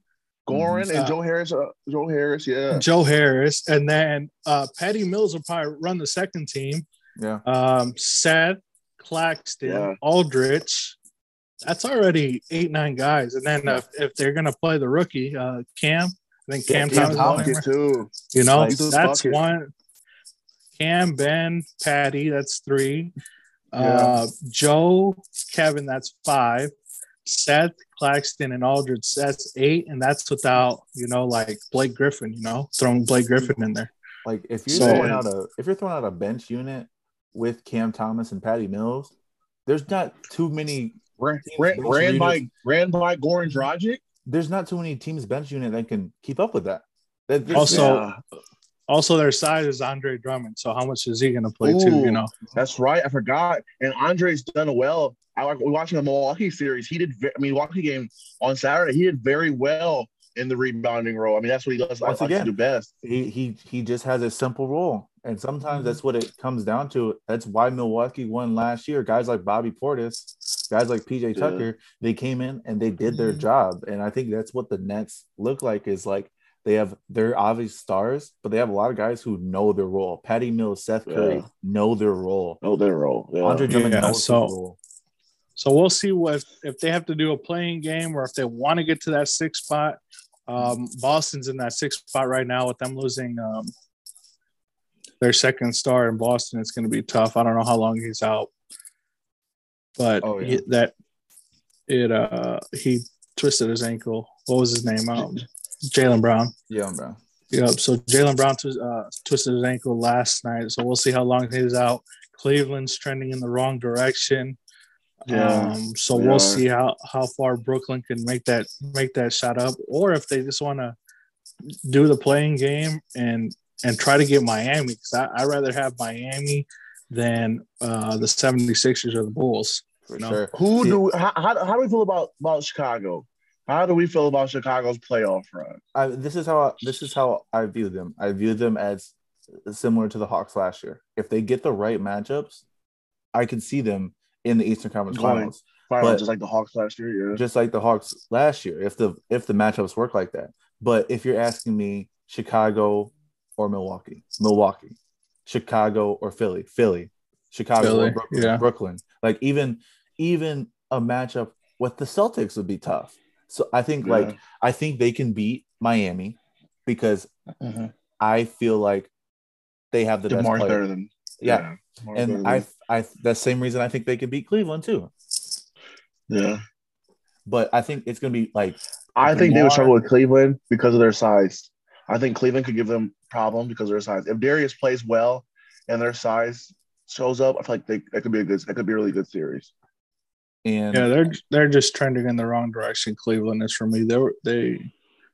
Speaker 3: Goran, and
Speaker 2: Uh,
Speaker 3: Joe Harris, uh, Joe Harris, yeah,
Speaker 2: Joe Harris, and then uh, Patty Mills will probably run the second team.
Speaker 1: yeah,
Speaker 2: Um, Seth, Claxton,
Speaker 3: Yeah.
Speaker 2: Aldridge. That's already eight nine guys. And then if, if they're going to play the rookie, uh, Cam, I think Cam,
Speaker 1: Yeah, Cam
Speaker 2: Thomas. is
Speaker 1: Thomas.
Speaker 2: on
Speaker 3: Bucket too.
Speaker 2: You know,
Speaker 1: Like-
Speaker 2: that's
Speaker 3: bucket.
Speaker 2: one. Cam, Ben, Patty, that's three.
Speaker 3: Yeah.
Speaker 2: Uh, Joe, Kevin, that's five. Seth, Claxton, and Aldridge, that's eight, and that's without you know like Blake Griffin. You know, throwing Blake Griffin in there.
Speaker 1: like if you're
Speaker 2: So-
Speaker 1: throwing out a if you're throwing out a bench unit with Cam Thomas and Patty Mills, there's not too many
Speaker 3: Ran, ran, ran by ran by Goran Dragic.
Speaker 1: there's not too many teams bench unit that can keep up with that. That-
Speaker 2: Also-
Speaker 3: Yeah,
Speaker 2: Also, their size is Andre Drummond. So how much is he going to play too? You know,
Speaker 3: that's right. I forgot. And Andre's done well. I like watching the Milwaukee series. He did. ve- I mean, Milwaukee game on Saturday. He did very well in the rebounding role. I mean, that's what he does.
Speaker 1: Once
Speaker 3: like to
Speaker 1: again.
Speaker 3: do best.
Speaker 1: he he he just has a simple role, and sometimes
Speaker 3: Mm-hmm.
Speaker 1: that's what it comes down to. That's why Milwaukee won last year. Guys like Bobby Portis, guys like PJ
Speaker 3: Yeah.
Speaker 1: Tucker, they came in and they did their
Speaker 2: Mhm.
Speaker 1: job, and I think that's what the Nets look like. Is like they have they're obvious stars, but they have a lot of guys who know their role. Patty Mills, Seth Curry
Speaker 3: Yeah.
Speaker 1: know their role.
Speaker 3: Oh, their role. Yeah.
Speaker 1: Andre Drummond
Speaker 2: Yeah,
Speaker 1: knows his
Speaker 2: so-
Speaker 1: role.
Speaker 2: So we'll see what if they have to do a play-in game or if they want to get to that six spot. Um, Boston's in that six spot right now with them losing um, their second star in Boston. It's going to be tough. I don't know how long he's out, but
Speaker 1: Oh, yeah.
Speaker 2: he- that it uh he twisted his ankle. What was his name? Um, Jaylen Brown.
Speaker 1: Yeah, bro.
Speaker 2: Yep. So Jaylen Brown uh, twisted his ankle last night. So we'll see how long he's out. Cleveland's trending in the wrong direction.
Speaker 3: Yeah,
Speaker 2: Um, so
Speaker 3: they
Speaker 2: we'll
Speaker 3: are.
Speaker 2: see how how far Brooklyn can make that make that shot up, or if they just want to do the play-in game and and try to get Miami because I would rather have Miami than uh, the 76ers or the Bulls.
Speaker 1: For
Speaker 2: No.
Speaker 1: sure.
Speaker 3: Who do how, how, how do we feel about about Chicago? How do we feel about Chicago's playoff run?
Speaker 1: I, this is how I, this is how I view them. I view them as similar to the Hawks last year. If they get the right matchups, I can see them in the Eastern Conference
Speaker 3: Going.
Speaker 1: Finals,
Speaker 3: Finals,
Speaker 1: But-
Speaker 3: just like the Hawks last year. Yeah.
Speaker 1: just like the Hawks last year. If the if the matchups work like that, but if you're asking me, Chicago or Milwaukee, Milwaukee, Chicago or Philly, Philly, Chicago
Speaker 2: Philly,
Speaker 1: or Brooklyn,
Speaker 2: yeah.
Speaker 1: Brooklyn, like even even a matchup with the Celtics would be tough. So I think like I think they can beat Miami because
Speaker 3: Mhm.
Speaker 1: I feel like they have the best
Speaker 3: DeMar's
Speaker 1: player.
Speaker 3: better than
Speaker 1: yeah.
Speaker 3: DeMar's better
Speaker 1: And
Speaker 3: than-
Speaker 1: I, I, the same reason I think they could beat Cleveland too.
Speaker 3: yeah.
Speaker 1: But I think it's gonna be like
Speaker 3: I think they would struggle with Cleveland because of their size. I think Cleveland could give them problems because of their size. If Darius plays well and their size shows up, I feel like they, that could be a good that could be a really good series.
Speaker 1: and
Speaker 2: Yeah, they're they're just trending in the wrong direction. Cleveland is for me. They were they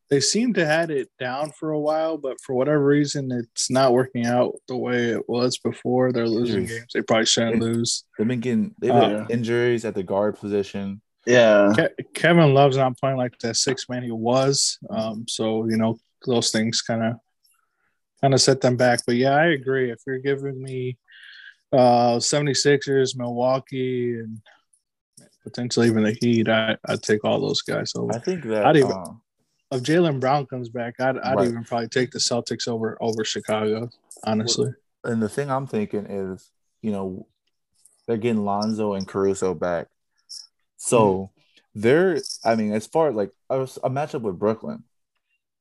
Speaker 2: they seem to had it down for a while, but for whatever reason, it's not working out the way it was before. They're losing
Speaker 1: Jeez.
Speaker 2: games they probably shouldn't lose.
Speaker 1: they've been getting they've
Speaker 2: Uh,
Speaker 1: had injuries at the guard position.
Speaker 3: Yeah.
Speaker 2: Ke- Kevin Love's not playing like that six man he was. Um, so you know those things kind of kind of set them back. But yeah, I agree. If you're giving me uh 76ers, Milwaukee, and potentially even the Heat, I I'd take all those guys over.
Speaker 1: I think that
Speaker 2: I'd even-
Speaker 1: uh,
Speaker 2: if Jaylen Brown comes back, I'd, I'd
Speaker 1: Right.
Speaker 2: even probably take the Celtics over over Chicago. Honestly,
Speaker 1: and the thing I'm thinking is, you know, they're getting Lonzo and Caruso back. So hmm. they're, I mean, as far like a, a matchup with Brooklyn,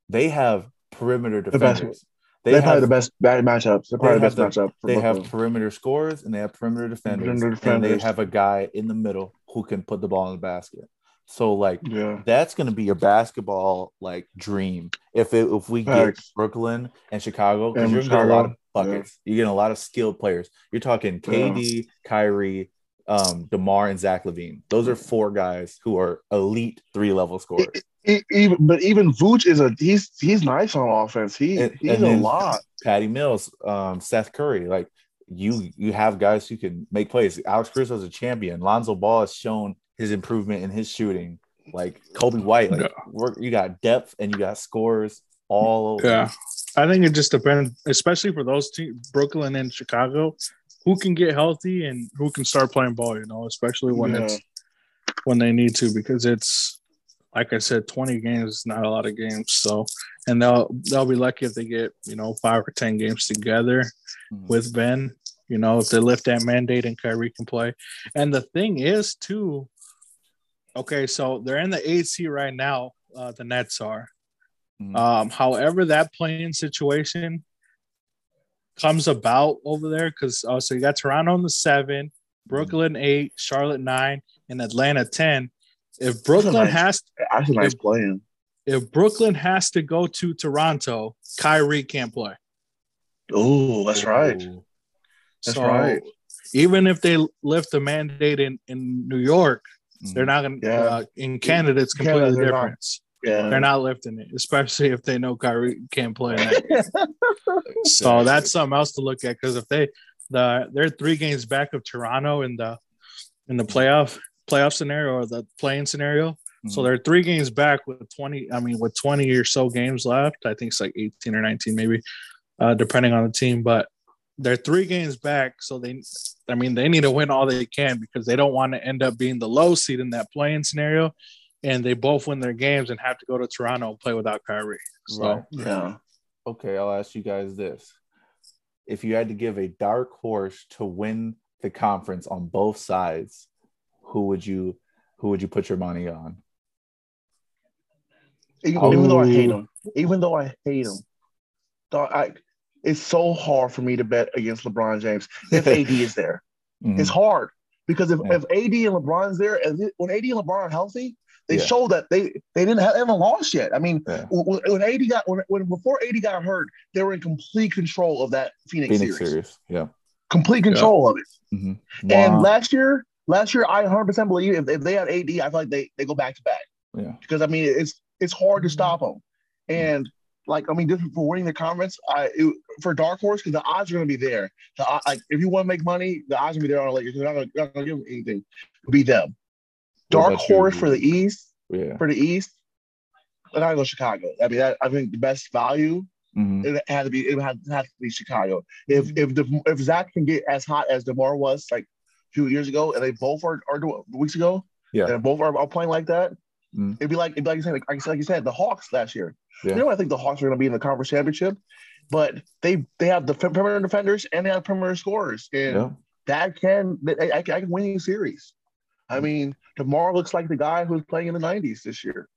Speaker 1: they have perimeter
Speaker 3: best-
Speaker 1: defenders.
Speaker 3: They
Speaker 1: They
Speaker 3: are probably
Speaker 1: have
Speaker 3: the best bad matchups. They're probably the
Speaker 1: have
Speaker 3: best matchup for
Speaker 1: they
Speaker 3: Brooklyn.
Speaker 1: have perimeter scorers and they have perimeter defenders,
Speaker 3: Perimeter
Speaker 1: and they have a guy in the middle who can put the ball in the basket. So like
Speaker 3: yeah.
Speaker 1: that's going to be your basketball like dream if it, if we get Brooklyn and Chicago because you're going to get a lot of buckets. You're getting a lot of skilled players. You're talking KD, Kyrie, um, Demar, and Zach LaVine. Those are four guys who are elite three level scorers.
Speaker 3: Even, but even Vooch is a he's he's nice on offense. He
Speaker 1: And-
Speaker 3: he's
Speaker 1: and
Speaker 3: a lot.
Speaker 1: Patty Mills, um, Seth Curry, like you you have guys who can make plays. Alex Caruso is a champion. Lonzo Ball has shown his improvement in his shooting. Like Coby White, like
Speaker 2: Yeah.
Speaker 1: you got depth and you got scores all over.
Speaker 2: yeah, I think it just depends, especially for those teams, Brooklyn and Chicago, who can get healthy and who can start playing ball. You know, especially when
Speaker 3: Yeah.
Speaker 2: it's when they need to, because it's like I said, twenty games is not a lot of games. So, and they'll they'll be lucky if they get you know five or ten games together.
Speaker 1: Mhm.
Speaker 2: with Ben. You know, if they lift that mandate and Kyrie can play. And the thing is, too, okay, so they're in the eighth seed right now. Uh, the Nets are.
Speaker 1: Mhm.
Speaker 2: Um, however, that play-in situation comes about over there because uh, so you got Toronto in the seven, Brooklyn eight, Charlotte nine, and Atlanta ten. If Brooklyn
Speaker 3: nice-
Speaker 2: has
Speaker 3: That's a nice
Speaker 2: If-
Speaker 3: playing.
Speaker 2: if Brooklyn has to go to Toronto, Kyrie can't play.
Speaker 3: Oh, that's right.
Speaker 1: Ooh.
Speaker 3: That's right.
Speaker 2: Even if they lift the mandate in, in New York. They're not going.
Speaker 3: Yeah.
Speaker 2: Uh, in Canada, it's
Speaker 3: Canada,
Speaker 2: completely
Speaker 3: not.
Speaker 2: different.
Speaker 3: Yeah.
Speaker 2: They're not lifting it, especially if they know Kyrie can't play. That. (laughs) so that's something else to look at because if they the they're three games back of Toronto in the in the playoff playoff scenario or the play-in scenario. So
Speaker 1: Mhm.
Speaker 2: they're three games back with 20, I mean, with 20 or so games left. I think it's like 18 or 19, maybe, uh, depending on the team. But they're three games back. So they, I mean, they need to win all they can because they don't want to end up being the low seed in that play-in scenario. And they both win their games and have to go to Toronto and play without Kyrie. So
Speaker 1: Right.
Speaker 3: Yeah.
Speaker 1: Okay, I'll ask you guys this. If you had to give a dark horse to win the conference on both sides, who would you who would you put your money on?
Speaker 3: Even,
Speaker 1: Oh.
Speaker 3: even though I hate them, even though I hate them, I, it's so hard for me to bet against LeBron James if AD (laughs) is there.
Speaker 1: Mhm.
Speaker 3: It's hard because if,
Speaker 1: Yeah.
Speaker 3: if AD and LeBron's there, as it- when AD and LeBron are healthy, they
Speaker 1: Yeah.
Speaker 3: show that they they didn't have, they haven't lost yet. I mean,
Speaker 1: Yeah.
Speaker 3: when, when AD got when, when before AD got hurt, they were in complete control of that Phoenix,
Speaker 1: Phoenix
Speaker 3: series.
Speaker 1: series. Yeah.
Speaker 3: Complete control of it.
Speaker 1: Mhm.
Speaker 3: And last year, last year, I 100 percent believe if, if they had AD, I feel like they they go back to back
Speaker 1: yeah.
Speaker 3: because I mean it's it's hard to stop them. And like I mean, just for winning the conference, I it, for dark horse because the odds are going to be there. The, like if you want to make money, the odds are going to be there on the Lakers. They're not going to give them anything. Be them. Dark
Speaker 1: you,
Speaker 3: horse for the East.
Speaker 1: Yeah.
Speaker 3: For the East, but I gotta go Chicago. I mean, that, I think the best value
Speaker 1: Mhm.
Speaker 3: it had to be it had, had to be Chicago. If if the, if Zach can get as hot as Demar was like few years ago, and they both are are weeks ago,
Speaker 1: Yeah.
Speaker 3: and both are, are playing like that,
Speaker 1: Mm.
Speaker 3: it'd be like it'd be like you said, like, like you said, the Hawks last year.
Speaker 1: Yeah.
Speaker 3: You know, I think the Hawks are going to be in the conference championship, but they they have the perimeter defenders and they have perimeter scorers, and
Speaker 1: Yeah.
Speaker 3: that can I, I, I can win you a series. I mean, DeMar looks like the guy who's playing in the '90s this year.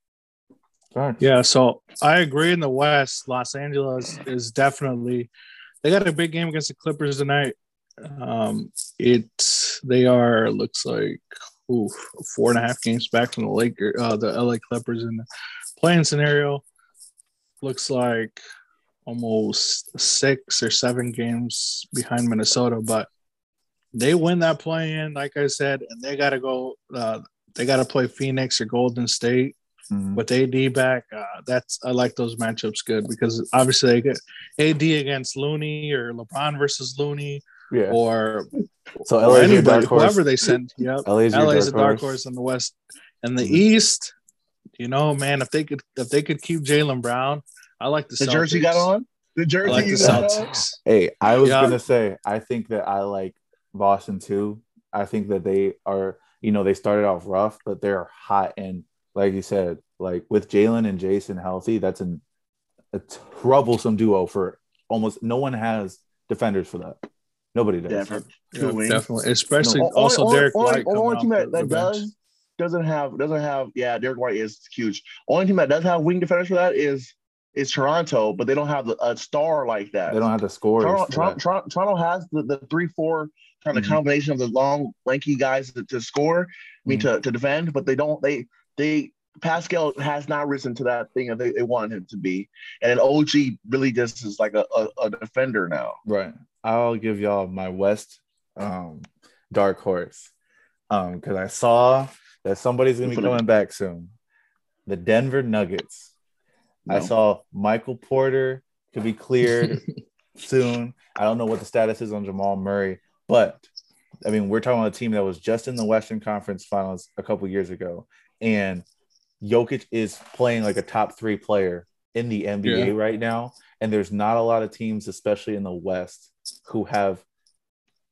Speaker 1: Facts.
Speaker 2: Yeah, so I agree in the West, Los Angeles is definitely they got a big game against the Clippers tonight. Um it's they are looks like ooh, four and a half games back from the Laker uh the LA Clippers in the play-in scenario. Looks like almost six or seven games behind Minnesota, but they win that play in, like I said, and they gotta go uh they gotta play Phoenix or Golden State
Speaker 1: Mhm.
Speaker 2: with AD back, uh, that's I like those matchups good because obviously they get AD against Looney or LeBron versus Looney
Speaker 1: Yeah.
Speaker 2: or,
Speaker 1: So
Speaker 2: or
Speaker 1: LA is your
Speaker 2: anybody,
Speaker 1: dark horse.
Speaker 2: whoever they send. Yep,
Speaker 1: LA is your
Speaker 2: LA is a
Speaker 1: dark
Speaker 2: dark
Speaker 1: horse.
Speaker 2: horse in the West and the
Speaker 1: Mhm.
Speaker 2: East. You know, man, if they could if they could keep Jaylen Brown, I like the,
Speaker 3: The jersey got on, the
Speaker 2: I
Speaker 3: jersey
Speaker 2: like the
Speaker 3: you on.
Speaker 2: Celtics.
Speaker 1: Hey, I was
Speaker 2: Yeah.
Speaker 1: gonna say I think that I like Boston too. I think that they are, you know, they started off rough, but they're hot and like you said, like with Jaylen and Jayson healthy, that's an, a troublesome duo for almost no one has defenders for that. Nobody does.
Speaker 3: Definitely.
Speaker 2: Yeah,
Speaker 3: Two wings.
Speaker 2: definitely, especially
Speaker 3: No,
Speaker 2: also
Speaker 3: only,
Speaker 2: Derrick
Speaker 3: only,
Speaker 2: White.
Speaker 3: Only,
Speaker 2: coming
Speaker 3: only team that, that does doesn't have doesn't have yeah Derrick White is huge. Only team that does have wing defenders for that is is Toronto, but they don't have a star like that.
Speaker 1: They don't have the score.
Speaker 3: Toronto, Toronto. Toronto, Toronto has the, the three four kind of
Speaker 1: Mhm.
Speaker 3: combination of the long lanky guys to, to score, I mean
Speaker 1: Mm-hmm.
Speaker 3: to, to defend, but they don't they they Pascal has not risen to that thing that they, they want him to be, and then OG really just is like a, a, a defender now.
Speaker 1: Right. I'll give y'all my West um dark horse. Um, because I saw that somebody's gonna be coming back soon. The Denver Nuggets. I saw Michael Porter could be cleared (laughs) soon. I don't know what the status is on Jamal Murray, but I mean, we're talking about a team that was just in the Western Conference Finals a couple years ago, and Jokic is playing like a top three player in the NBA
Speaker 2: Yeah.
Speaker 1: right now. And there's not a lot of teams, especially in the West, who have,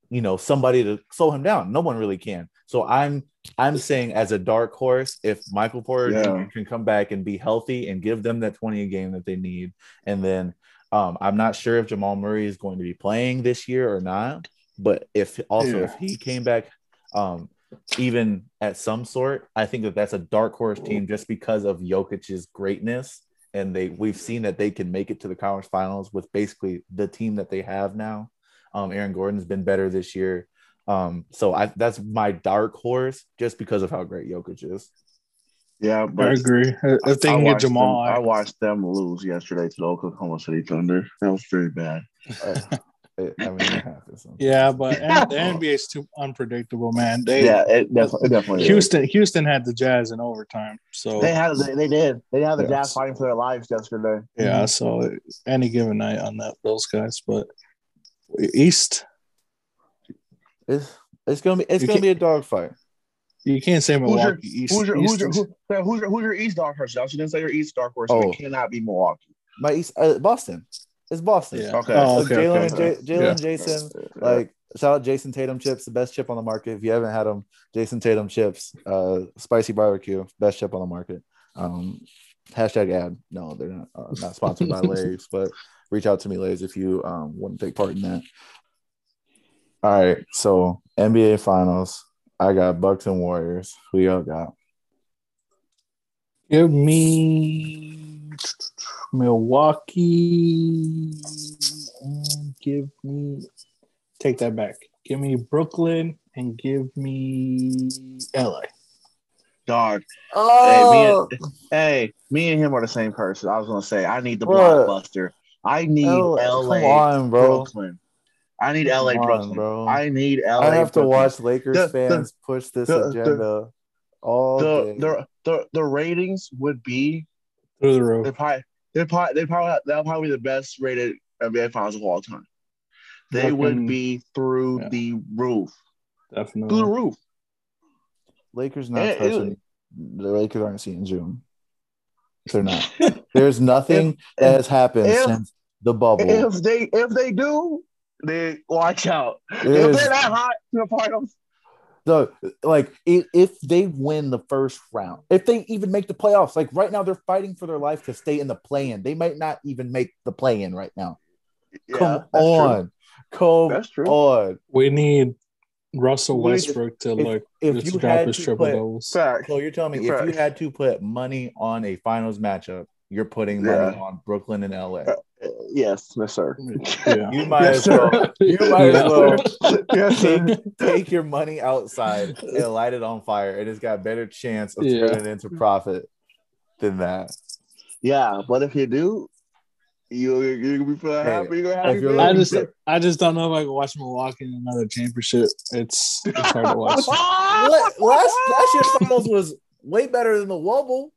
Speaker 1: you know, somebody to slow him down. No one really can. So I'm I'm saying as a dark horse, if Michael Porter
Speaker 3: Yeah.
Speaker 1: Can come back and be healthy and give them that 20 a game that they need, and then um, I'm not sure if Jamal Murray is going to be playing this year or not. But if also
Speaker 2: Yeah.
Speaker 1: if he came back, um, even at some sort, I think that that's a dark horse team just because of Jokic's greatness, and they we've seen that they can make it to the conference finals with basically the team that they have now. Um, Aaron Gordon's been better this year, um, so I that's my dark horse just because of how great Jokic is.
Speaker 3: Yeah,
Speaker 2: I agree. If they
Speaker 3: I
Speaker 2: can get Jamal,
Speaker 3: them, I
Speaker 2: I,
Speaker 3: watched them lose yesterday to the Oklahoma City Thunder. That was pretty bad.
Speaker 1: Uh, (laughs) it- I mean, it happens.
Speaker 2: yeah, but and the (laughs) NBA is too unpredictable, man. They
Speaker 3: yeah, it definitely, it definitely is.
Speaker 2: Houston Houston had the Jazz in overtime. So
Speaker 3: They had they, they did they had the
Speaker 2: Yeah.
Speaker 3: Jazz fighting for their lives yesterday.
Speaker 2: yeah, so any given night on that those guys, but East
Speaker 1: It's it's gonna be it's gonna be a dogfight.
Speaker 2: you can't say
Speaker 3: Who's your
Speaker 2: Milwaukee East.
Speaker 3: who's your
Speaker 2: East
Speaker 3: who's your,
Speaker 2: is-
Speaker 3: who, who's your who's your East dark horse? Josh, you didn't say your East dark horse.
Speaker 1: Oh.
Speaker 3: It cannot be Milwaukee.
Speaker 1: My East uh, Boston. It's Boston.
Speaker 2: yeah.
Speaker 3: Okay.
Speaker 2: Oh,
Speaker 1: Like
Speaker 2: okay,
Speaker 1: Jaylen,
Speaker 2: okay.
Speaker 1: J- Jaylen,
Speaker 2: Yeah.
Speaker 1: Jayson, like shout out Jayson Tatum chips, the best chip on the market. If you haven't had them, Jayson Tatum chips, uh, spicy barbecue, best chip on the market. Um, hashtag ad. No, they're not uh, not sponsored by (laughs) Lay's, but reach out to me, Lay's, if you um want to take part in that. All right, so NBA Finals. I got Bucks and Warriors. Who y'all got?
Speaker 2: Give me Milwaukee and give me take that back. Give me Brooklyn and give me LA.
Speaker 3: Dog.
Speaker 1: Oh,
Speaker 3: Hey, me and, oh. hey, me and him are the same person. I was gonna say I need the
Speaker 1: What?
Speaker 3: blockbuster. I need oh,
Speaker 1: L-
Speaker 3: LA
Speaker 1: Come on, bro.
Speaker 3: Brooklyn. I need LA
Speaker 1: on,
Speaker 3: Brooklyn.
Speaker 1: bro.
Speaker 3: I need LA.
Speaker 1: I have to watch Lakers
Speaker 3: The- the-
Speaker 1: fans push this
Speaker 3: the- the-
Speaker 1: agenda all
Speaker 3: the,
Speaker 1: day.
Speaker 3: the the the ratings would be
Speaker 2: Through the
Speaker 3: they
Speaker 2: roof.
Speaker 3: probably they probably they probably they'll probably be the best rated NBA finals of all time. They
Speaker 2: Fucking-
Speaker 3: would be through
Speaker 2: yeah.
Speaker 3: the roof, through the roof.
Speaker 1: Lakers not
Speaker 3: It- it-
Speaker 1: the Lakers aren't seeing Zoom. They're not. (laughs) There's nothing that has happened
Speaker 3: if-
Speaker 1: since the bubble.
Speaker 3: If they if they do, then watch out. If
Speaker 1: There's-
Speaker 3: they're that hot in the finals,
Speaker 1: the like if, if they win the first round, if they even make the playoffs, like right now they're fighting for their life to stay in the play-in. They might not even make the play-in right now.
Speaker 3: Yeah,
Speaker 1: Come
Speaker 3: that's true.
Speaker 1: on, come
Speaker 3: That's true.
Speaker 1: on.
Speaker 2: We need Russell Westbrook to
Speaker 1: If,
Speaker 2: look
Speaker 1: if
Speaker 2: just
Speaker 1: you had to
Speaker 2: triple
Speaker 1: put,
Speaker 2: doubles.
Speaker 1: So you're telling me if you had to put money on a finals matchup, you're putting money
Speaker 3: Yeah.
Speaker 1: on Brooklyn and LA.
Speaker 3: Uh, yes, yes, sir.
Speaker 2: Yeah.
Speaker 1: You might
Speaker 3: Yes,
Speaker 1: as well
Speaker 3: sir.
Speaker 1: you might as
Speaker 2: Yeah.
Speaker 1: well
Speaker 3: yes, sir.
Speaker 1: take, take your money outside and light it on fire. It has got better chance of
Speaker 2: Yeah.
Speaker 1: turning into profit than that.
Speaker 3: Yeah, but if you do, you you're gonna be feeling
Speaker 1: Hey,
Speaker 3: happy. You're gonna have
Speaker 1: you're
Speaker 2: I just
Speaker 1: for-
Speaker 2: I just don't know if I can watch Milwaukee in another championship. It's it's hard to watch. (laughs)
Speaker 1: Last last year's finals was way better than the wobble,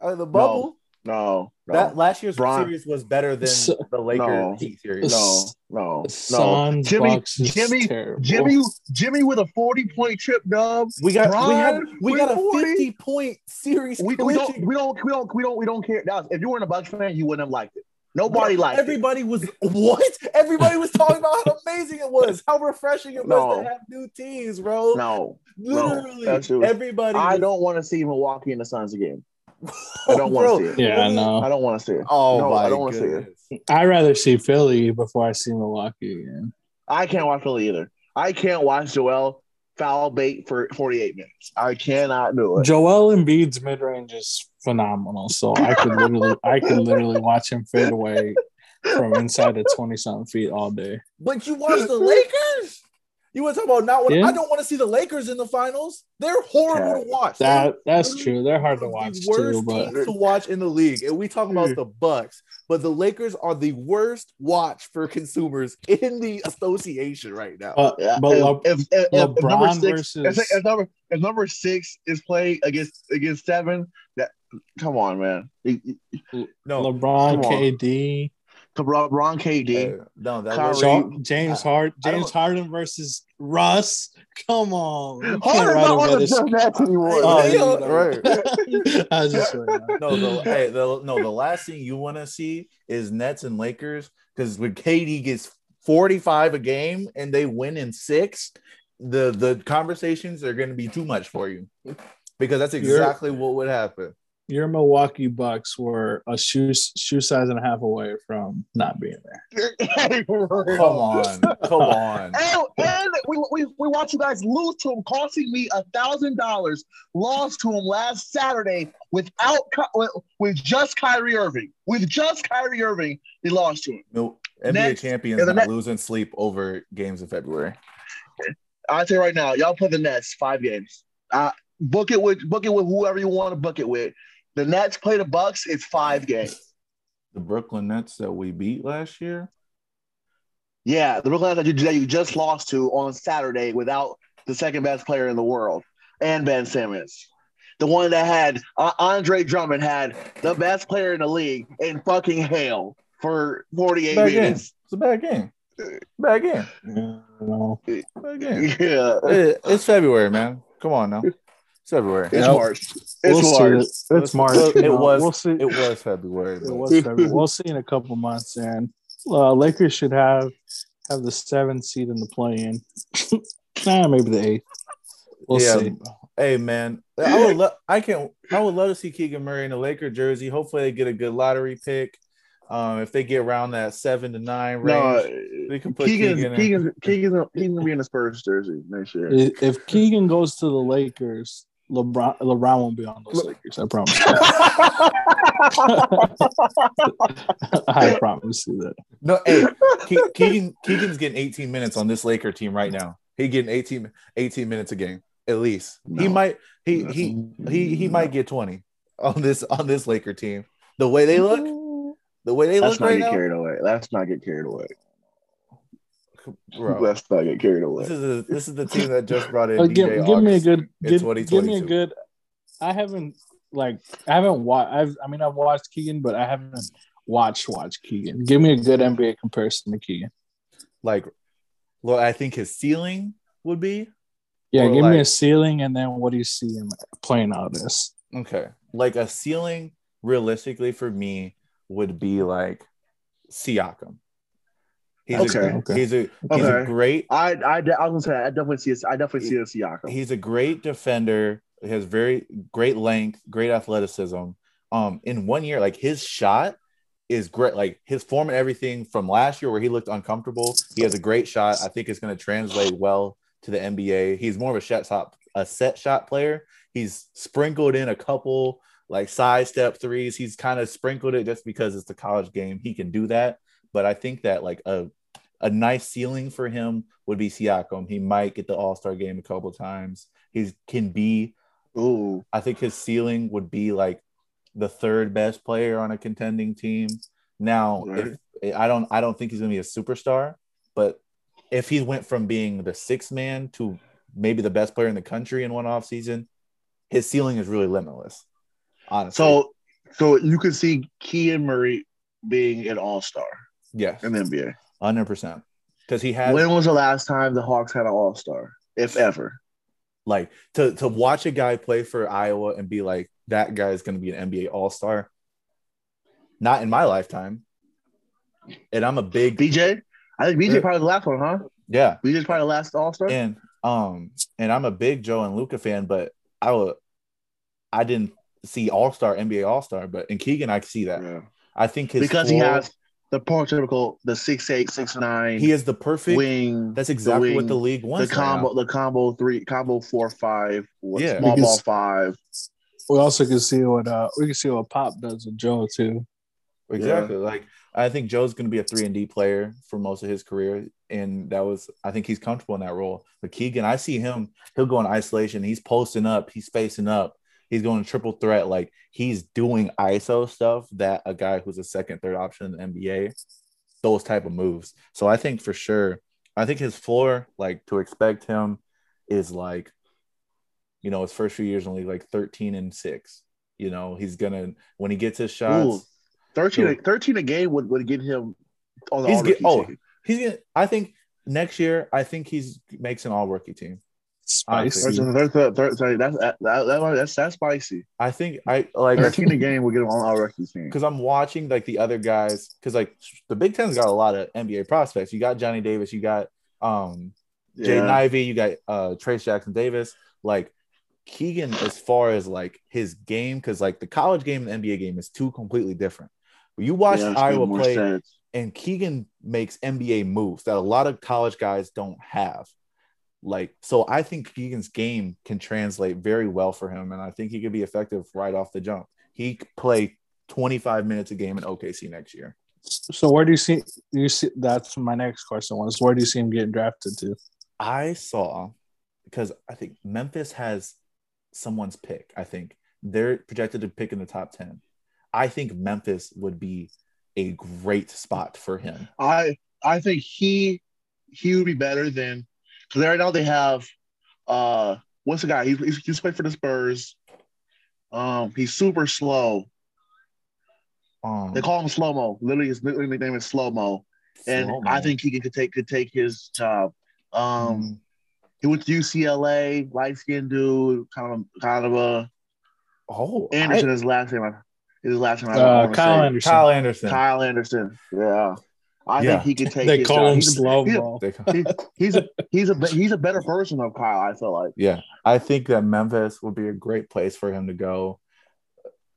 Speaker 1: uh, the bubble.
Speaker 3: No, no,
Speaker 1: That last year's
Speaker 3: Bron-
Speaker 1: series was better than
Speaker 2: So-
Speaker 1: the Lakers
Speaker 3: No.
Speaker 1: Heat series.
Speaker 3: no, no, no.
Speaker 2: Suns
Speaker 3: Jimmy,
Speaker 2: Bucks
Speaker 3: Jimmy,
Speaker 2: terrible.
Speaker 3: Jimmy, Jimmy with a forty point trip, dub.
Speaker 1: We got we had we got a
Speaker 3: 40.
Speaker 1: fifty point series.
Speaker 3: We, we don't, we don't, we don't, we don't, we don't care. Dallas, if you weren't a Bucks fan, you wouldn't have liked it. Nobody liked it.
Speaker 1: Everybody was what? Everybody was talking about how amazing it was, how refreshing it was to have new teams, bro.
Speaker 3: No,
Speaker 1: Literally,
Speaker 3: that's true.
Speaker 1: everybody.
Speaker 3: I
Speaker 1: was-
Speaker 3: don't want to see Milwaukee and the Suns again. (laughs) I don't want to see it.
Speaker 2: Yeah, I know.
Speaker 3: I don't want to see it.
Speaker 1: Oh
Speaker 3: No,
Speaker 1: my
Speaker 3: I don't wanna see it.
Speaker 1: Oh
Speaker 2: I'd rather see Philly before I see Milwaukee again.
Speaker 3: I can't watch Philly either. I can't watch Joel foul bait for 48 minutes. I cannot do it.
Speaker 2: Joel Embiid's mid range is phenomenal. So I could literally I could literally watch him fade away from inside the twenty something feet all day.
Speaker 1: But you watch the Lakers. You want to talk about not what
Speaker 2: Yeah.
Speaker 1: I don't want to see the Lakers in the finals. They're horrible to watch.
Speaker 2: That that's true. They're hard to watch
Speaker 1: the worst
Speaker 2: too, but
Speaker 1: teams to watch in the league. And we talk about the Bucks, but the Lakers are the worst watch for consumers in the association right now.
Speaker 2: but,
Speaker 3: Yeah,
Speaker 2: but
Speaker 3: if,
Speaker 2: Le-
Speaker 3: if, if, if, if
Speaker 2: LeBron
Speaker 3: number six,
Speaker 2: versus-
Speaker 3: if, if number if number six is playing against against seven, that come on, man.
Speaker 1: no,
Speaker 2: LeBron,
Speaker 3: come on.
Speaker 2: KD,
Speaker 3: LeBron, KD,
Speaker 1: uh, no, that
Speaker 3: Kyrie.
Speaker 1: was
Speaker 2: James
Speaker 1: I-
Speaker 2: Hart,
Speaker 1: I
Speaker 2: James Harden versus Russ. (laughs) Come on, you can't
Speaker 3: Harden's
Speaker 2: write
Speaker 3: not
Speaker 2: a
Speaker 3: on the
Speaker 2: better
Speaker 3: anymore.
Speaker 2: Oh,
Speaker 1: Yeah, right. (laughs) (laughs)
Speaker 2: I was just
Speaker 1: no, the, hey, the, no, the last thing you want to see is Nets and Lakers because when KD gets 45 a game and they win in six, the the conversations are going to be too much for you because that's
Speaker 2: You're-
Speaker 1: exactly what would happen.
Speaker 2: Your Milwaukee Bucks were a shoe shoe size and a half away from not being there. (laughs)
Speaker 1: Come on, come on. (laughs)
Speaker 3: And, and we, we, we watched you guys lose to him, costing me a thousand dollars. Lost to him last Saturday without with, with just Kyrie Irving. With just Kyrie Irving, they lost to him.
Speaker 1: No, NBA
Speaker 3: Nets-
Speaker 1: champions
Speaker 3: yeah,
Speaker 1: not
Speaker 3: Net-
Speaker 1: losing sleep over games in February.
Speaker 3: I'll tell you right now, y'all play the Nets five games. Uh, book it with book it with whoever you want to book it with. The Nets play the Bucks. It's five games.
Speaker 1: The Brooklyn Nets that we beat last year.
Speaker 3: Yeah, the Brooklyn Nets that you, that you just lost to on Saturday without the second best player in the world and Ben Simmons. The one that had uh, Andre Drummond had the best player in the league in fucking hell for 48
Speaker 1: Bad game.
Speaker 3: minutes.
Speaker 1: It's a bad game. Bad game.
Speaker 2: No.
Speaker 1: Bad game. (laughs)
Speaker 3: Yeah.
Speaker 1: It- it's February, man. Come on now. It's February.
Speaker 3: It's
Speaker 2: Yep.
Speaker 3: March. It's
Speaker 2: We'll.
Speaker 3: March.
Speaker 2: It's, it's March.
Speaker 1: It
Speaker 2: you know.
Speaker 1: was.
Speaker 2: We'll see.
Speaker 1: It was February.
Speaker 2: It was February. (laughs) We'll see in a couple months, and uh, Lakers should have have the seventh seed in the play-in. (laughs) nah, maybe the eighth. We'll
Speaker 1: yeah.
Speaker 2: see.
Speaker 1: Hey man, I would love. I can. I would love to see Keegan Murray in a Laker jersey. Hopefully, they get a good lottery pick. Um, if they get around that seven to nine range,
Speaker 3: No,
Speaker 1: they can put
Speaker 3: Keegan's,
Speaker 1: Keegan. in.
Speaker 3: Keegan's, Keegan's, Keegan's gonna be in the Spurs jersey next year.
Speaker 2: If if Keegan goes to the Lakers, LeBron LeBron won't be on those Lakers. I promise. (laughs) I promise you that.
Speaker 1: No, hey, Keegan. Keegan's getting 18 minutes on this Laker team right now. He getting 18, 18 minutes a game at least. He might. He he he he might get 20 on this on this Laker team. The way they look, the way they
Speaker 3: Let's
Speaker 1: look
Speaker 3: not
Speaker 1: right
Speaker 3: get
Speaker 1: now,
Speaker 3: carried away. Let's not get carried away.
Speaker 1: Bro.
Speaker 3: Let's not get carried away.
Speaker 1: This is a, this is the team that just brought in DJ
Speaker 2: give, give me a
Speaker 1: August
Speaker 2: good
Speaker 1: in
Speaker 2: give, give me a good I haven't like I haven't watched I've I mean I've watched Keegan, but I haven't watched watch Keegan. Give me a good NBA comparison to Keegan.
Speaker 1: like well i think his ceiling would be
Speaker 2: Yeah,
Speaker 1: Or
Speaker 2: give me a ceiling and then what do you see him playing out as?
Speaker 1: okay like a ceiling realistically for me would be like siakam He's
Speaker 3: Okay,
Speaker 1: a,
Speaker 2: okay.
Speaker 1: He's a he's a great
Speaker 3: I I, I was gonna say I definitely see it. I definitely see as Siakam.
Speaker 1: he's a great defender. He has very great length, great athleticism. Um, in one year, like his shot is great. Like his form and everything from last year, where he looked uncomfortable, he has a great shot. I think it's going to translate well to the NBA. He's more of a shot shot, a set shot player. He's sprinkled in a couple like side step threes. He's kind of sprinkled it just because it's the college game. He can do that. But I think that like a a nice ceiling for him would be Siakam. He might get the All Star game a couple times. He can be.
Speaker 3: Ooh,
Speaker 1: I think his ceiling would be like the third best player on a contending team. Now,
Speaker 3: Right.
Speaker 1: if, I don't, I don't think he's gonna be a superstar, but if he went from being the sixth man to maybe the best player in the country in one off season, his ceiling is really limitless. Honestly,
Speaker 3: so so you could see Keegan Murray being an All Star
Speaker 1: yes,
Speaker 3: in the NBA.
Speaker 1: Hundred percent, because he has
Speaker 3: When was the last time the Hawks had an All Star, if ever?
Speaker 1: like to to watch a guy play for Iowa and be like that guy is going to be an NBA All Star. Not in my lifetime, and I'm a big
Speaker 3: BJ, I think BJ probably the last one, huh?
Speaker 1: yeah,
Speaker 3: BJ's probably the last All Star.
Speaker 1: and um and I'm a big Joe and Luka fan, but I would I didn't see All Star NBA All Star, but in Keegan I see that.
Speaker 3: Yeah.
Speaker 1: I think his
Speaker 3: Because he has the prototypical, the six eight, six nine,
Speaker 1: he is the perfect.
Speaker 3: wing.
Speaker 1: that's
Speaker 3: the
Speaker 1: exactly what the league
Speaker 3: the
Speaker 1: wants. right
Speaker 3: combo,
Speaker 1: now.
Speaker 3: the combo three, combo four five, what,
Speaker 1: Yeah.
Speaker 3: small ball five.
Speaker 2: We also can see what uh we can see what Pop does with Joe too.
Speaker 1: Exactly. Like I think Joe's going to be a three and D player for most of his career, and that was I think he's comfortable in that role. But Keegan, I see him. He'll go in isolation. He's posting up. He's facing up. He's going to triple threat. Like he's doing ISO stuff that a guy who's a second, third option in the NBA, those type of moves. So I think for sure, I think his floor, like to expect him, is like, you know, his first few years only like thirteen and six. You know, he's gonna when he gets his shots.
Speaker 3: Ooh, 13,
Speaker 1: Sure.
Speaker 3: 13 a game would, would get him on the
Speaker 1: He's get- oh,
Speaker 3: team.
Speaker 1: He's gonna. I think next year. I think he's makes an all rookie team.
Speaker 2: Spicy.
Speaker 1: Honestly.
Speaker 3: Thirteen- thirteen- thirteen- sorry, that's that, that, that- that's that's spicy.
Speaker 1: I think I like
Speaker 3: Thirteen a game would get him on our rookie team.
Speaker 1: because I'm watching like the other guys because like the Big Ten's got a lot of NBA prospects. You got Johnny Davis. You got um Jaden Ivey. You got uh Trayce Jackson Davis. Like Keegan, as far as like his game, because like the college game and the NBA game is two completely different. But you watch
Speaker 3: Yeah,
Speaker 1: Iowa play.
Speaker 3: sense.
Speaker 1: and Keegan makes NBA moves that a lot of college guys don't have. Like, so I think Keegan's game can translate very well for him, and I think he could be effective right off the jump. He could play 25 minutes a game in OKC next year.
Speaker 2: So where do you see you see that's my next question was where do you see him getting drafted to?
Speaker 1: I saw because I think Memphis has someone's pick. I think they're projected to pick in the top 10. I think Memphis would be a great spot for him.
Speaker 3: I I think he he would be better than because right now they have uh what's the guy? He's he's, he's played for the Spurs. Um, he's super slow.
Speaker 1: Um,
Speaker 3: They call him slow mo. Literally, his literally nickname is slow mo, and I think he could, could take could take his job. Um,
Speaker 1: Um,
Speaker 3: he went to UCLA, light skinned dude, kind of kind of a
Speaker 1: oh, I-
Speaker 3: Anderson. his last name. His last name. I
Speaker 2: Uh,
Speaker 3: wanna
Speaker 2: Kyle. Anderson.
Speaker 1: Kyle Anderson.
Speaker 3: Kyle Anderson. Yeah, I
Speaker 1: Yeah.
Speaker 3: think he could take.
Speaker 2: they
Speaker 3: his
Speaker 2: call
Speaker 3: job.
Speaker 2: him
Speaker 3: He's a-
Speaker 2: slow
Speaker 3: he's a-
Speaker 2: mo.
Speaker 1: They- (laughs)
Speaker 3: he's a he's a he's a better version of Kyle. I feel like.
Speaker 1: yeah, I think that Memphis would be a great place for him to go.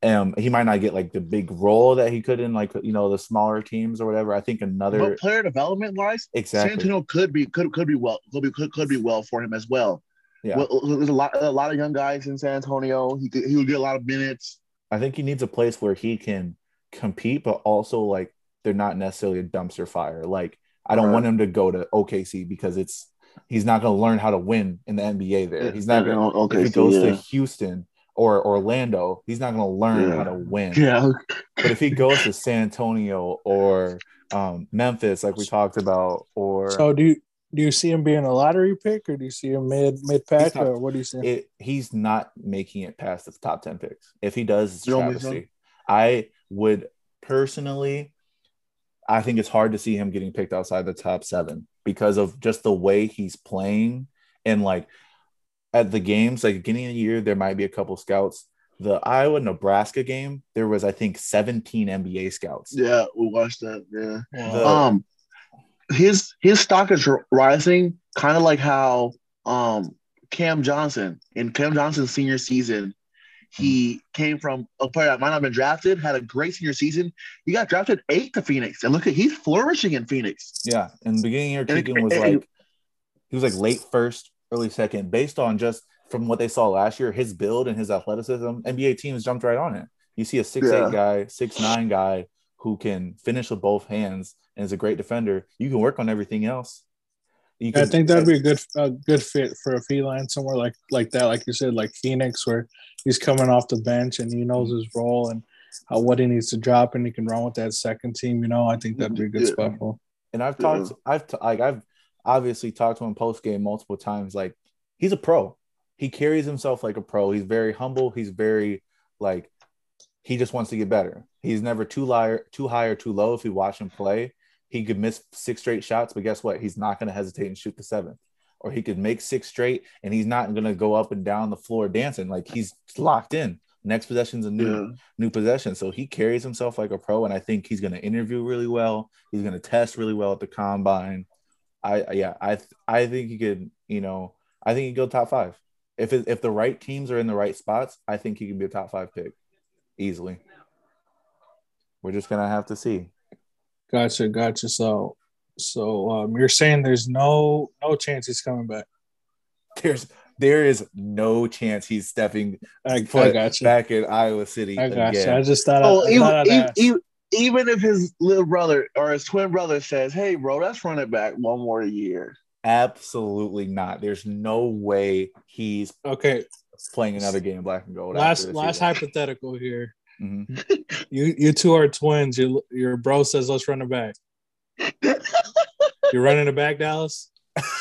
Speaker 1: Um, he might not get like the big role that he could in like you know the smaller teams or whatever. I think another
Speaker 3: But player development wise, exactly, San
Speaker 1: exactly.
Speaker 3: Antonio could be could could be well could be could, could be well for him as well.
Speaker 1: Yeah.
Speaker 3: Well, there's a lot a lot of young guys in San Antonio. He could, he would get a lot of minutes.
Speaker 1: I think he needs a place where he can compete, but also like they're not necessarily a dumpster fire. Like I don't
Speaker 3: Right.
Speaker 1: want him to go to OKC because it's he's not going to learn how to win in the NBA there. He's not going. to
Speaker 3: okay.
Speaker 1: if he
Speaker 3: so
Speaker 1: goes
Speaker 3: yeah.
Speaker 1: to Houston or Orlando, he's not going to learn
Speaker 3: Yeah.
Speaker 1: how to win. (laughs)
Speaker 3: yeah,
Speaker 1: But if he goes to San Antonio or um, Memphis, like we talked about, or
Speaker 2: So do you do you see him being a lottery pick or do you see him mid mid pack or what do you see?
Speaker 1: it, he's not making it past the top 10 picks. If he does, it's
Speaker 3: You don't think so?
Speaker 1: travesty. I would personally, I think it's hard to see him getting picked outside the top seven because of just the way he's playing. And like at the games, like beginning of the year, there might be a couple scouts. The Iowa Nebraska game, there was, I think, 17 NBA scouts.
Speaker 3: yeah, we watched that. Yeah.
Speaker 1: The-
Speaker 3: Um, his his stock is rising, kind of like how um Cam Johnson in Cam Johnson's senior season, he came from a player that might not have been drafted, had a great senior season. He got drafted eight to Phoenix, and look at he's flourishing in Phoenix.
Speaker 1: Yeah, in the beginning year, Keegan was like he was like late first, early second, based on just from what they saw last year, his build and his athleticism. NBA teams jumped right on it. You see a six
Speaker 3: Yeah.
Speaker 1: eight guy, six nine guy who can finish with both hands and is a great defender. You can work on everything else. You
Speaker 2: I
Speaker 1: can-
Speaker 2: think that'd be a good a good fit for a feline somewhere like like that, like you said, like Phoenix, where he's coming off the bench and he knows his role and how, what he needs to drop, and he can run with that second team. You know, I think that'd be a good
Speaker 3: Yeah.
Speaker 2: spot for.
Speaker 1: And I've
Speaker 3: Yeah.
Speaker 1: talked, I've t- like I've obviously talked to him post game multiple times. Like he's a pro. He carries himself like a pro. He's very humble. He's very like he just wants to get better. He's never too liar, too high or too low. If you watch him play, he could miss six straight shots, but guess what? He's not going to hesitate and shoot the seventh. Or he could make six straight, and he's not going to go up and down the floor dancing. Like he's locked in. Next possession's a new
Speaker 3: Yeah.
Speaker 1: new possession. So he carries himself like a pro, and I think he's going to interview really well. He's going to test really well at the combine. I yeah, I I think he could. You know, I think he could go top five. If it, if the right teams are in the right spots, I think he could be a top five pick easily. We're just gonna have to see.
Speaker 2: Gotcha, gotcha. So, so um, you're saying there's no no chance he's coming back.
Speaker 1: There's there is no chance he's stepping
Speaker 2: I, I
Speaker 1: foot
Speaker 2: got you.
Speaker 1: back in Iowa City
Speaker 2: I got you. I just thought.
Speaker 3: Oh,
Speaker 2: I, I
Speaker 3: even,
Speaker 2: I'd
Speaker 3: even, even, even if his little brother or his twin brother says, "Hey, bro, let's run it back one more year."
Speaker 1: Absolutely not. There's no way he's
Speaker 2: okay,
Speaker 1: playing another game of black and gold.
Speaker 2: last last
Speaker 1: season.
Speaker 2: hypothetical here.
Speaker 1: Mhm. (laughs)
Speaker 2: You you two are twins. Your your bro says let's run it back. You're running it back, Dallas.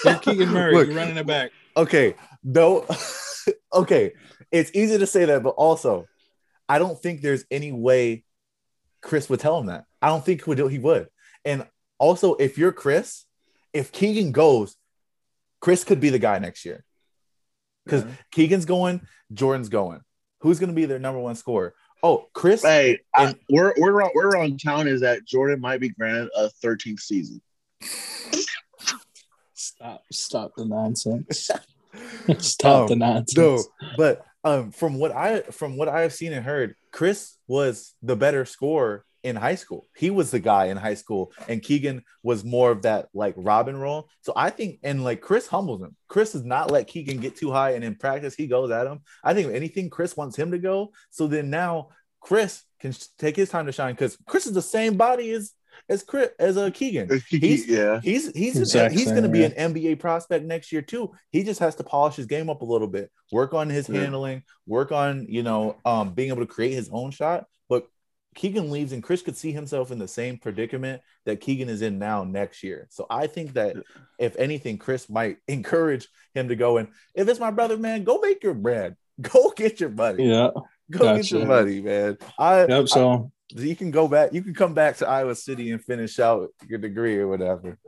Speaker 2: You're Keegan (laughs) Murray.
Speaker 1: Look.
Speaker 2: You're running it back.
Speaker 1: okay, no, (laughs) okay. It's easy to say that, but also, I don't think there's any way Kris would tell him that. I don't think he would. He would. And also, if you're Kris, if Keegan goes, Kris could be the guy next year because Keegan's going, Jordan's going. Who's going to be their number one scorer? Oh, Kris.
Speaker 3: Hey, I, we're we're on, we're on town is that Jordan might be granted a 13th season.
Speaker 2: Stop stop the nonsense. (laughs) Stop
Speaker 1: Um,
Speaker 2: the nonsense.
Speaker 1: No, but um, from what I from what I have seen and heard, Kris was the better scorer in high school. He was the guy in high school, and Keegan was more of that like Robin role. So I think, and like Kris humbles him. Kris does not let Keegan get too high, and in practice he goes at him. I think if anything, Kris wants him to go. So then now Kris can sh- take his time to shine because Kris is the same body as as Kris as a Keegan. He's-
Speaker 3: yeah.
Speaker 1: He's he's
Speaker 2: Exact
Speaker 1: he's going to be an NBA prospect next year too. He just has to polish his game up a little bit, work on his
Speaker 3: Yeah.
Speaker 1: handling, work on you know um being able to create his own shot. But Keegan leaves, and Kris could see himself in the same predicament that Keegan is in now next year. So I think that if anything, Kris might (laughs) encourage him to go and if it's my brother, man, go make your bread, (laughs) go get your money,
Speaker 2: Yeah.
Speaker 1: go get your money, man. I
Speaker 2: Yep. So
Speaker 1: you can go back. You can come back to Iowa City and finish out your degree or whatever.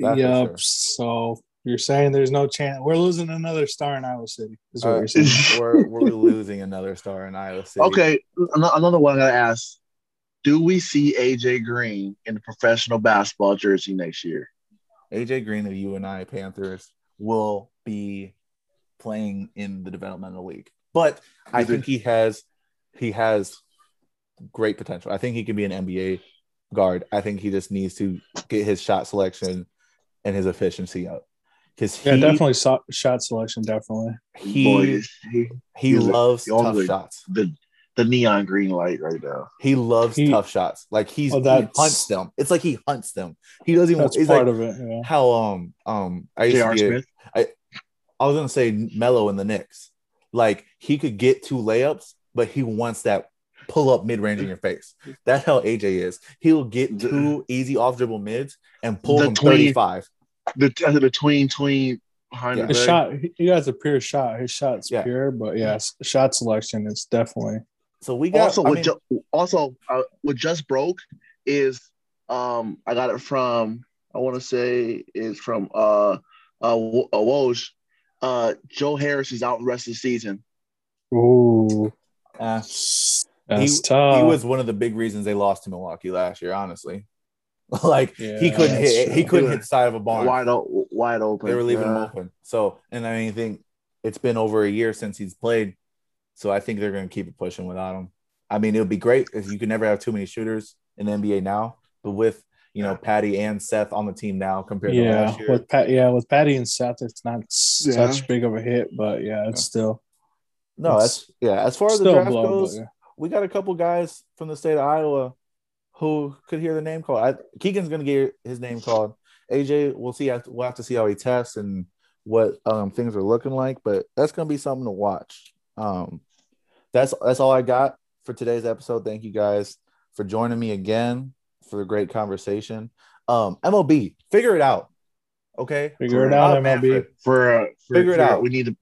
Speaker 1: That's
Speaker 2: yep.
Speaker 1: sure.
Speaker 2: So you're saying there's no chance we're losing another star in Iowa City. Is what
Speaker 1: Uh,
Speaker 2: you're saying. (laughs)
Speaker 1: we're we're losing another star in Iowa City.
Speaker 3: Okay, another one I gotta ask: Do we see AJ Green in the professional basketball jersey next year?
Speaker 1: AJ Green of UNI Panthers will be playing in the developmental league, but I
Speaker 3: Is it-
Speaker 1: think he has he has great potential. I think he can be an NBA guard. I think he just needs to get his shot selection and his efficiency up because he
Speaker 2: Yeah, definitely so- shot selection. Definitely.
Speaker 1: he
Speaker 3: Boy, he,
Speaker 1: he
Speaker 3: he's a-
Speaker 1: loves
Speaker 3: he
Speaker 1: tough
Speaker 3: always-
Speaker 1: shots.
Speaker 3: the the neon green light right now.
Speaker 1: He loves
Speaker 2: He-
Speaker 1: tough shots. Like he's
Speaker 2: Oh,
Speaker 1: he hunts them. It's like he hunts them. He doesn't even.
Speaker 2: That's
Speaker 1: He's
Speaker 2: part
Speaker 1: like
Speaker 2: of it. Yeah.
Speaker 1: how um um I used to get,
Speaker 3: Smith.
Speaker 1: I was gonna say Melo in the Knicks. Like he could get two layups, but he wants that pull up mid range in your face. That's how AJ is. He'll get two easy off dribble mids and pull
Speaker 3: The
Speaker 1: them
Speaker 3: tween-
Speaker 1: 35.
Speaker 3: The the tween tween behind
Speaker 1: Yeah.
Speaker 3: the
Speaker 2: His shot, he- he has a pure shot. His shot's
Speaker 1: Yeah.
Speaker 2: pure, but yes, shot selection is definitely.
Speaker 1: So we got
Speaker 3: also
Speaker 1: I
Speaker 3: what
Speaker 1: mean,
Speaker 3: ju- also uh, what just broke is um I got it from I want to say is from uh uh, Wo- uh Woj. Uh, Joe Harris is out the rest of the season.
Speaker 2: Ooh,
Speaker 1: uh,
Speaker 2: that's
Speaker 1: he,
Speaker 2: tough.
Speaker 1: he was one of the big reasons they lost to Milwaukee last year, honestly. (laughs) like
Speaker 2: Yeah,
Speaker 1: he couldn't
Speaker 2: that's
Speaker 1: hit. He couldn't hit the side of a barn.
Speaker 3: wide, o- wide open.
Speaker 1: They were leaving him open. So, and I mean, I think it's been over a year since he's played. So I think they're going to keep it pushing without him. I mean, it would be great if you can never have too many shooters in the NBA now, but with you know Patty and Seth on the team now compared to
Speaker 2: Yeah,
Speaker 1: last year.
Speaker 2: with Pat, yeah, with Patty and Seth, it's not
Speaker 3: Yeah.
Speaker 2: such big of a hit, but yeah, it's still
Speaker 1: no, that's yeah. As far as the draft
Speaker 2: blow.
Speaker 1: goes,
Speaker 2: yeah.
Speaker 1: we got a couple guys from the state of Iowa who could hear the name called. I, Keegan's going to get his name called. AJ, we'll see. We'll have to see how he tests and what um, things are looking like, but that's going to be something to watch. Um, that's that's all I got for today's episode. Thank you guys for joining me again for the great conversation. Um, MLB, figure it out. Okay,
Speaker 2: Figure it out, MLB.
Speaker 1: Manfred,
Speaker 3: For, uh, for
Speaker 1: Figure it out.
Speaker 3: We need to.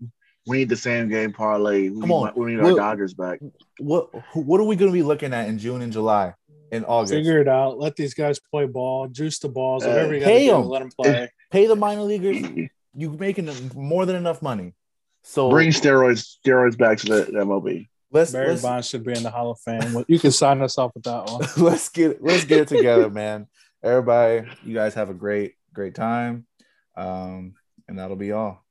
Speaker 3: We need the same game parlay. We
Speaker 1: Come
Speaker 3: need,
Speaker 1: on.
Speaker 3: we need our
Speaker 1: We'll-
Speaker 3: Dodgers back.
Speaker 1: What what are we going to be looking at in June and July and August?
Speaker 2: Figure it out. Let these guys play ball, juice the balls,
Speaker 3: Uh,
Speaker 2: you
Speaker 1: pay
Speaker 2: to do.
Speaker 1: 'em.
Speaker 2: Let them play.
Speaker 1: Pay the minor leaguers. You're making more than enough money. So
Speaker 3: Bring steroids, steroids back to the MLB.
Speaker 1: let's
Speaker 2: Barry
Speaker 1: let's,
Speaker 2: Bonds should be in the Hall of Fame. You can sign us off with that one. (laughs)
Speaker 1: let's get let's get it together, man. Everybody, you guys have a great great time, um, and that'll be all.